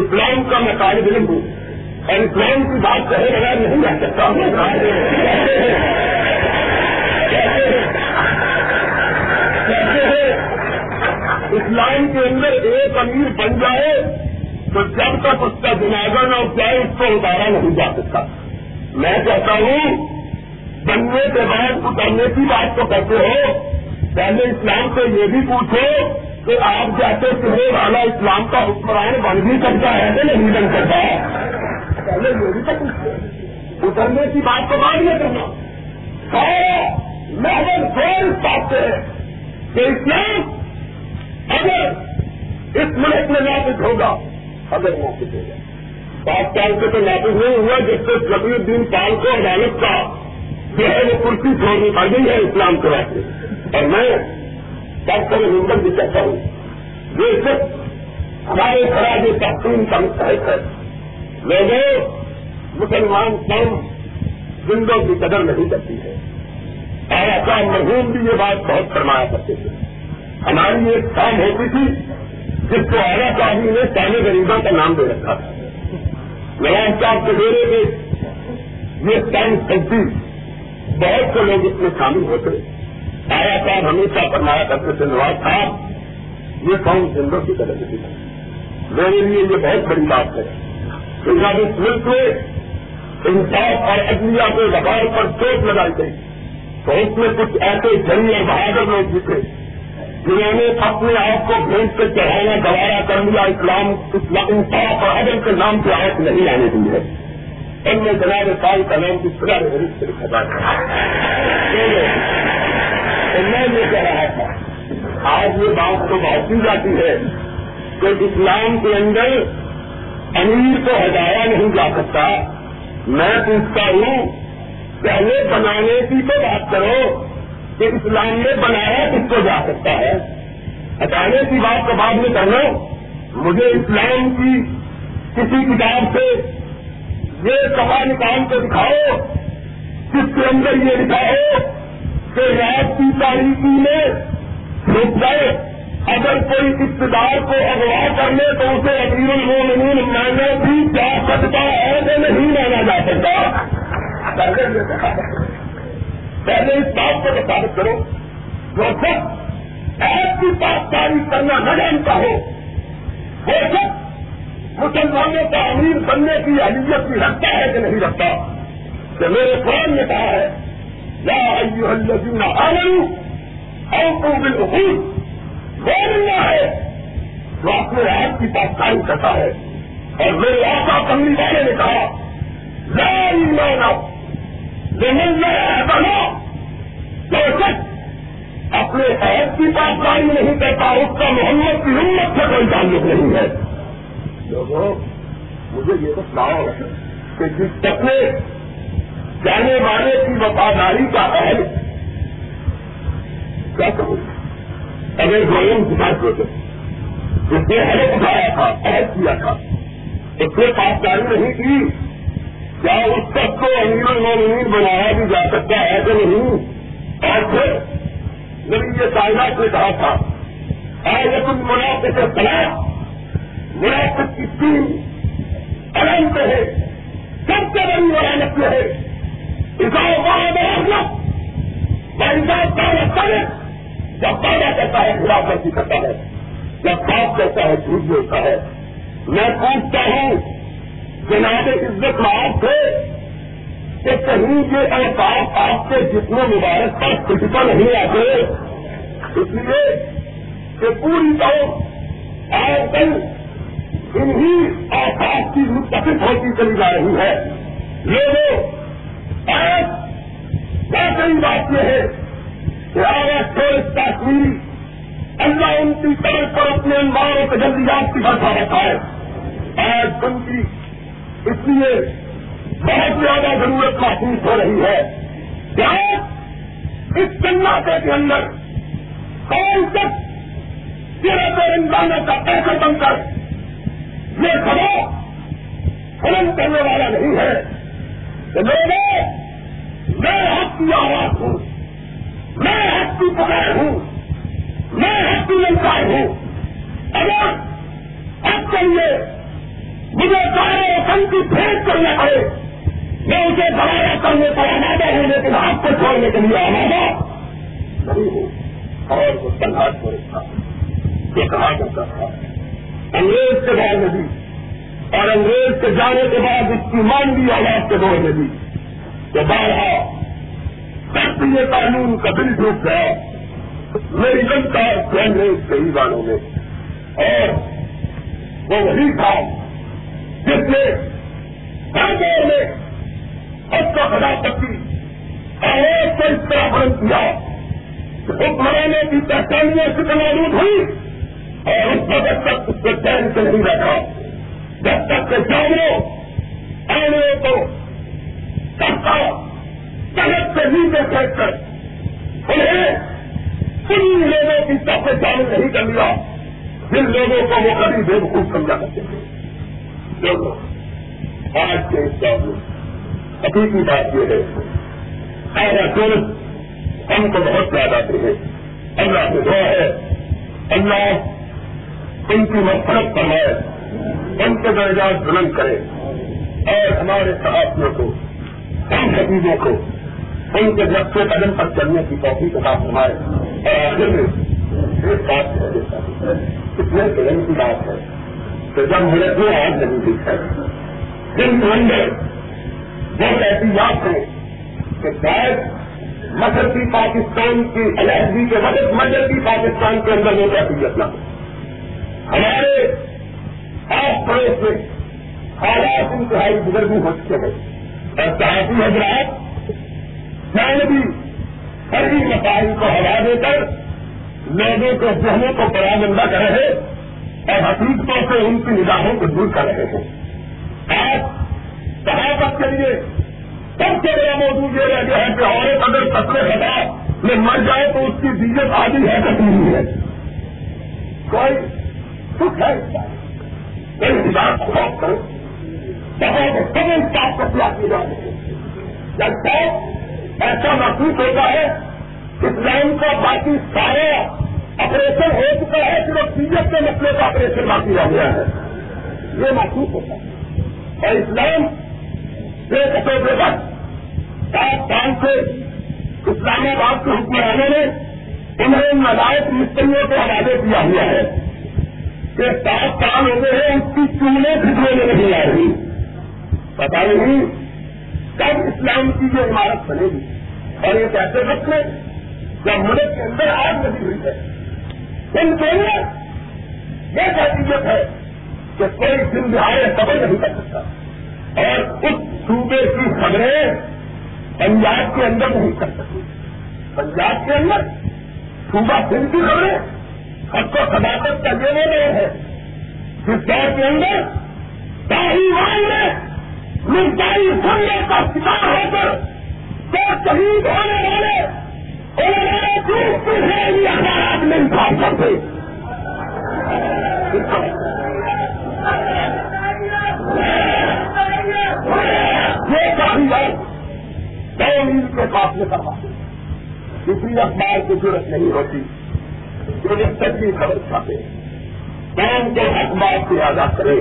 Speaker 3: اسلام کا میں کار علم ہوں اور اسلام کی بات کہے بغیر نہیں جا سکتا ہوں اسلام کے اندر ایک امیر بن جائے تو جب تک اس کا جنازہ نہ اٹھ جائے اس کو اتارا نہیں جا سکتا میں کہتا ہوں بننے کے بعد اترنے کی بات تو کرتے ہو پہلے اسلام سے یہ بھی پوچھو کہ آپ جاتے کے والا اسلام کا حکمران بن بھی سکتا ہے کہ نہیں بن سکتا پہلے یہ بھی تو پوچھتے اترنے کی بات تو باندھے کرنا سارا لاہور فور اس بات سے کہ اسلام اگر اس ملک میں نافذ ہوگا اگر موقع ہوگا پانچ سال سے تو نافذ نہیں ہوا جس سے شبی دین پال کو عدالت کا ہے وہ کرسی چھوڑنی پڑ گئی ہے اسلام کے واسطے اور میں سیزم بھی کہتا ہوں یہ صرف ہمارے طرح جو تقسیم کا مستحق ہے لوگوں مسلمان قوم زندوں کی قدر نہیں کرتی ہے اور ایسا مزہ بھی یہ بات بہت فرمایا کرتے تھے ہماری ایک کام ہوتی تھی جس آرا صاحب ہی نے پہلے غریبوں کا نام دے رکھا تھا نواز صاحب کے ڈیرے میں یہ ٹائم سبزی بہت سے لوگ اس میں شامل ہوتے آیا صاحب ہمیشہ پر کرتے کرتے نواز صاحب یہ سو زندگی کی طرح سے میرے لیے یہ بہت بڑی بات ہے اس ملک میں انصاف اور عزیہ کے وغیرہ پر چوٹ لگائی گئی تو اس میں کچھ ایسے جنگ اور بہادر لوگ جیتے جنہوں نے اپنے آپ کو بھیج کے چڑھانا گوارا کر لیا اسلام انصاف اور عدل کے نام کی آیت نہیں آنے دی ہے ان میں جناب سال کا نام کس طرح سے میں یہ کہہ رہا تھا آج یہ بات تو بہت ہی جاتی ہے کہ اسلام کے اندر امیر کو ہٹایا نہیں جا سکتا میں پوچھتا ہوں پہلے بنانے کی تو بات کرو کہ اسلام میں بنایا کس کو جا سکتا ہے ہٹانے کی بات تو بعد میں کر لو مجھے اسلام کی کسی کتاب سے یہ سمجھے کام کو دکھاؤ جس کے اندر یہ دکھاؤ کہ رات کی تاریخی میں رک جائے اگر کوئی رشتے دار کو اغوا کر لے تو اسے امیر المومنین مانا بھی جا سکتا ہے کہ نہیں مانا جا سکتا پہلے اس بات کو کرو جو سب آپ کی سات تعریف کرنا نہ جانتا ہو وہ سب مسلمانوں کا امیر بننے کی اہلیت بھی رکھتا ہے کہ نہیں رکھتا کہ میرے قرآن نے کہا ہے یا ایوہ الذین آمنوا آئی بالعقود ٹو ول ہے جو اپنے آپ کی پاس کرتا ہے اور میرے آقا سننے والے نے کہا لا ایمان زمین جو شخص اپنے ہاتھ کی پاس نہیں کرتا اس کا محمد کی ہمت سے کوئی تعلق نہیں ہے لوگوں مجھے یہ بتلاؤ کہ جس تک جانے والے کی وفاداری کا اہل کیا کروں اگر گوئل خدا کرتے جس نے اہل اٹھایا تھا اہل کیا تھا اس نے پاسداری نہیں کی کیا اس تک کو امیر و امیر بنایا بھی جا سکتا ہے کہ نہیں اور پھر نبی یہ کائنات نے کہا تھا یہ تم منافع سے طلاق وراثت کی اسکیم کی عرم ہے سب سے بڑی وراثت جو ہے ورانچ کا حساب کام رکھتا ہے جب پیدا کرتا ہے گرافر بھی کرتا ہے جب صاف کرتا ہے جھوٹ بولتا ہے میں پوچھتا ہوں جناب عزت معاف تھے کہ کہیں یہ احساس آپ کے جتنے مبارک پر صاحب نہیں آتے اس لیے کہ پوری طور آج کل انہیں متفق ہوتی چلی جا رہی ہے لوگوں آج واقعی بات یہ ہے کہ آج تصویر اللہ ان کی طرف پر اپنے انوانوں کے جلدی کی کی رکھا ہے آج ان کی اس لیے بہت زیادہ ضرورت محسوس ہو رہی ہے آج اس کناقے کے اندر کون تک سب رمضانت کا پیسہ بن کر یہ سب خلند کرنے والا نہیں ہے کہ دونوں میں حق کی آواز ہوں میں حق کی پکڑ ہوں میں حق کی لنکا ہوں اگر اب چاہیے مجھے سارے وطن کی پھینک کرنا پڑے میں اسے دراز کرنے پر آمادہ ہوں لیکن آپ کو چھوڑنے کے لیے آمادہ نہیں ہوں اور وہ ہاتھ پروسک جو کہا جاتا تھا انگریز کے دور میں بھی اور انگریز کے جانے کے بعد اس کی مان بھی آواز کے دور میں بھی کہ بارہ سب یہ قانون کا دل ٹوٹ ہے میری جنتا انگریز کے ہی والوں نے اور وہ وہی تھا جس نے ہر دور میں سب کا خدا پتی آواز پر اس طرح بند کیا حکمرانے کی پہچانیاں سے تو موجود ہوئی اور اس کا جب تک سے نہیں رکھا جب تک کہ جانوروں آگے کو سب سڑک نیچے پھینک کر انہیں ان لوگوں کی تقریب نہیں کر لیا جن لوگوں کو وہ کبھی بے وقت کرنا کرتے تھے آج کے ابھی کی بات یہ ہے سارا شروع ہم کو بہت زیادہ دے ہیں اللہ سے دعا ہے اللہ ان کی مفرت فرمائے ان کے درجہ بلند کرے اور ہمارے صحافیوں کو ان جب کو ان کے جب سے قدم پر چلنے کی کافی فرمائے اور میں اتنے قدم کی بات ہے کہ جب مل جو آج نہیں دیکھا جن کے اندر بہت ایسی بات ہے کہ شاید مذہبی پاکستان کی علیحدگی کے مدد مذہبی پاکستان کے اندر ہو جاتی یتنا ہمارے آس پڑوس میں حالات انتہائی بزرگی بھی ہو چکے ہیں اور صحافی حضرات میں نے بھی سبھی مسائل کو ہلا دے کر لوگوں کے ذہنوں کو پرابندہ کر رہے اور حقیقتوں سے ان کی نگاہوں کو دور کر رہے ہیں آپ صحافت کے لیے سب سے بڑا موضوع یہ رہ گیا ہے کہ عورت اگر سترہ ہٹا میں مر جائے تو اس کی دیت آدھی ہٹتی نہیں ہے کوئی خوش ہے اس کا سب کر سب کا پلاس کی جاتے ہیں جب تک ایسا محسوس ہوتا ہے اسلام کا باقی سارا آپریشن ہو چکا ہے صرف سیزت کے مسئلے کا آپریشن نہ کیا گیا ہے یہ محسوس ہوتا ہے اور اسلام ایک سات سال سے اسلام آباد کے حکمرانوں نے انہیں نائب مستریوں کے حوالے دیا ہوا ہے کے سات سال ہوتے ہیں اس کی کھٹنے میں نہیں آ رہی پتا نہیں کب اسلام کی جو عمارت بنے گی اور ایک ایسے میں جب ملک کے اندر آگ نہیں ہوئی ہے ان کے یہ حقیقت ہے کہ کوئی سندھ آئے خبر نہیں کر سکتا اور اس صوبے کی خبریں پنجاب کے اندر نہیں کر سکتی پنجاب کے اندر صوبہ کی خبریں سب کو صداقت کرنے والے ہیں کہ سو کے اندر تاہیوان میں دہائی سننے کا شکار ہو کر تو شہید ہونے والے میں انسان کرتے یہ کافی ہے اور پاس میں کروا کسی اخبار کی ضرورت نہیں ہوتی جو رکشن کی خبر چھاپے قوم کے حق بات سے ادا کرے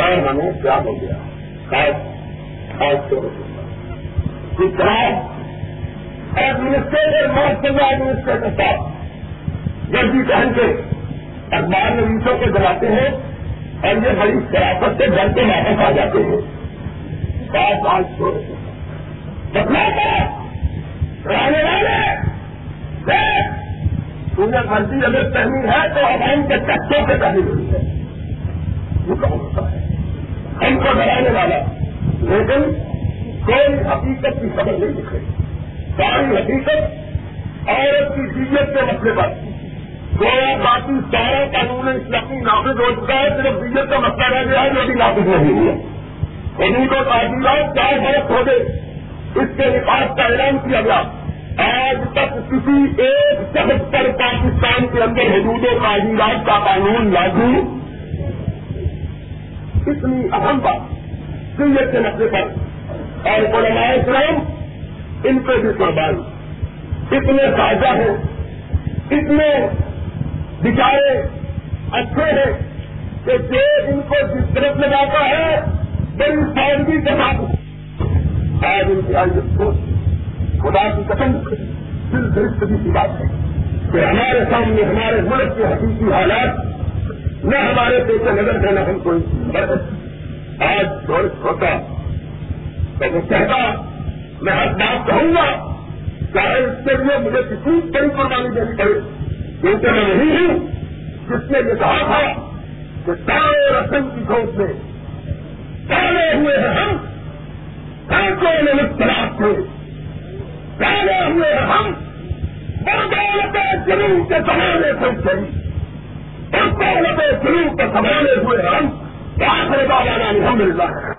Speaker 3: اور ہمیں کیا ہو گیا خاص خاص طور پر اس طرح ایڈمنسٹریٹر مارکیٹ ایڈمنسٹریٹر صاحب جب بھی کہیں گے اخبار مریضوں کے دلاتے ہیں اور یہ بڑی سیاست سے ڈر کے واپس آ جاتے ہیں خاص آج چھوڑ دوں گا بدلا رہنے والے سونی گاندھی اگر پہنی ہے تو عوام کے ٹیکسوں سے پہلی ہوئی ہے یہ کام ہے ہم کو ڈرانے والا لیکن کوئی حقیقت کی خبر نہیں رہی ساری حقیقت عورت کی بیت کے مسئلے پر گویا باقی سارا قانون اسلامی نافذ ہو چکا ہے صرف بیت کا مسئلہ رہ گیا ہے جو بھی نافذ نہیں ہوا انہیں کو کاٹ چار برس ہو گئے اس کے نکات کا اعلان کیا گیا آج تک کسی ایک سبز پر پاکستان کے اندر حدود و تعزیرات کا قانون لاگو اتنی اہم بات سیت کے نقصے پر اور علماء اسلام ان کو بھی قربان اتنے تازہ ہیں اتنے بچارے اچھے ہیں کہ جو ان کو جس طرف لگاتا ہے بڑی سادگی کے ساتھ آج ان کی کو خدا کی قسم دل درست کی بات ہے کہ ہمارے سامنے ہمارے ملک کے حقیقی حالات نہ ہمارے پیچھے نظر ہے نہ ہم کوئی مدد آج ہوتا تو وہ کہتا میں ہر بات کہوں گا چاہے اس کے لیے مجھے کسی بڑی پڑے کیونکہ میں نہیں ہوں جس نے یہ کہا تھا کہ سارے رسم کی سوچ میں پڑے ہوئے ہیں ہم سینکڑوں میں تلاش تھے ہوئے ہم بڑے جنو کے سامانے سے بڑے روپئے جنو کے سمانے ہوئے ہم پانچ روپئے والا الحمد للہ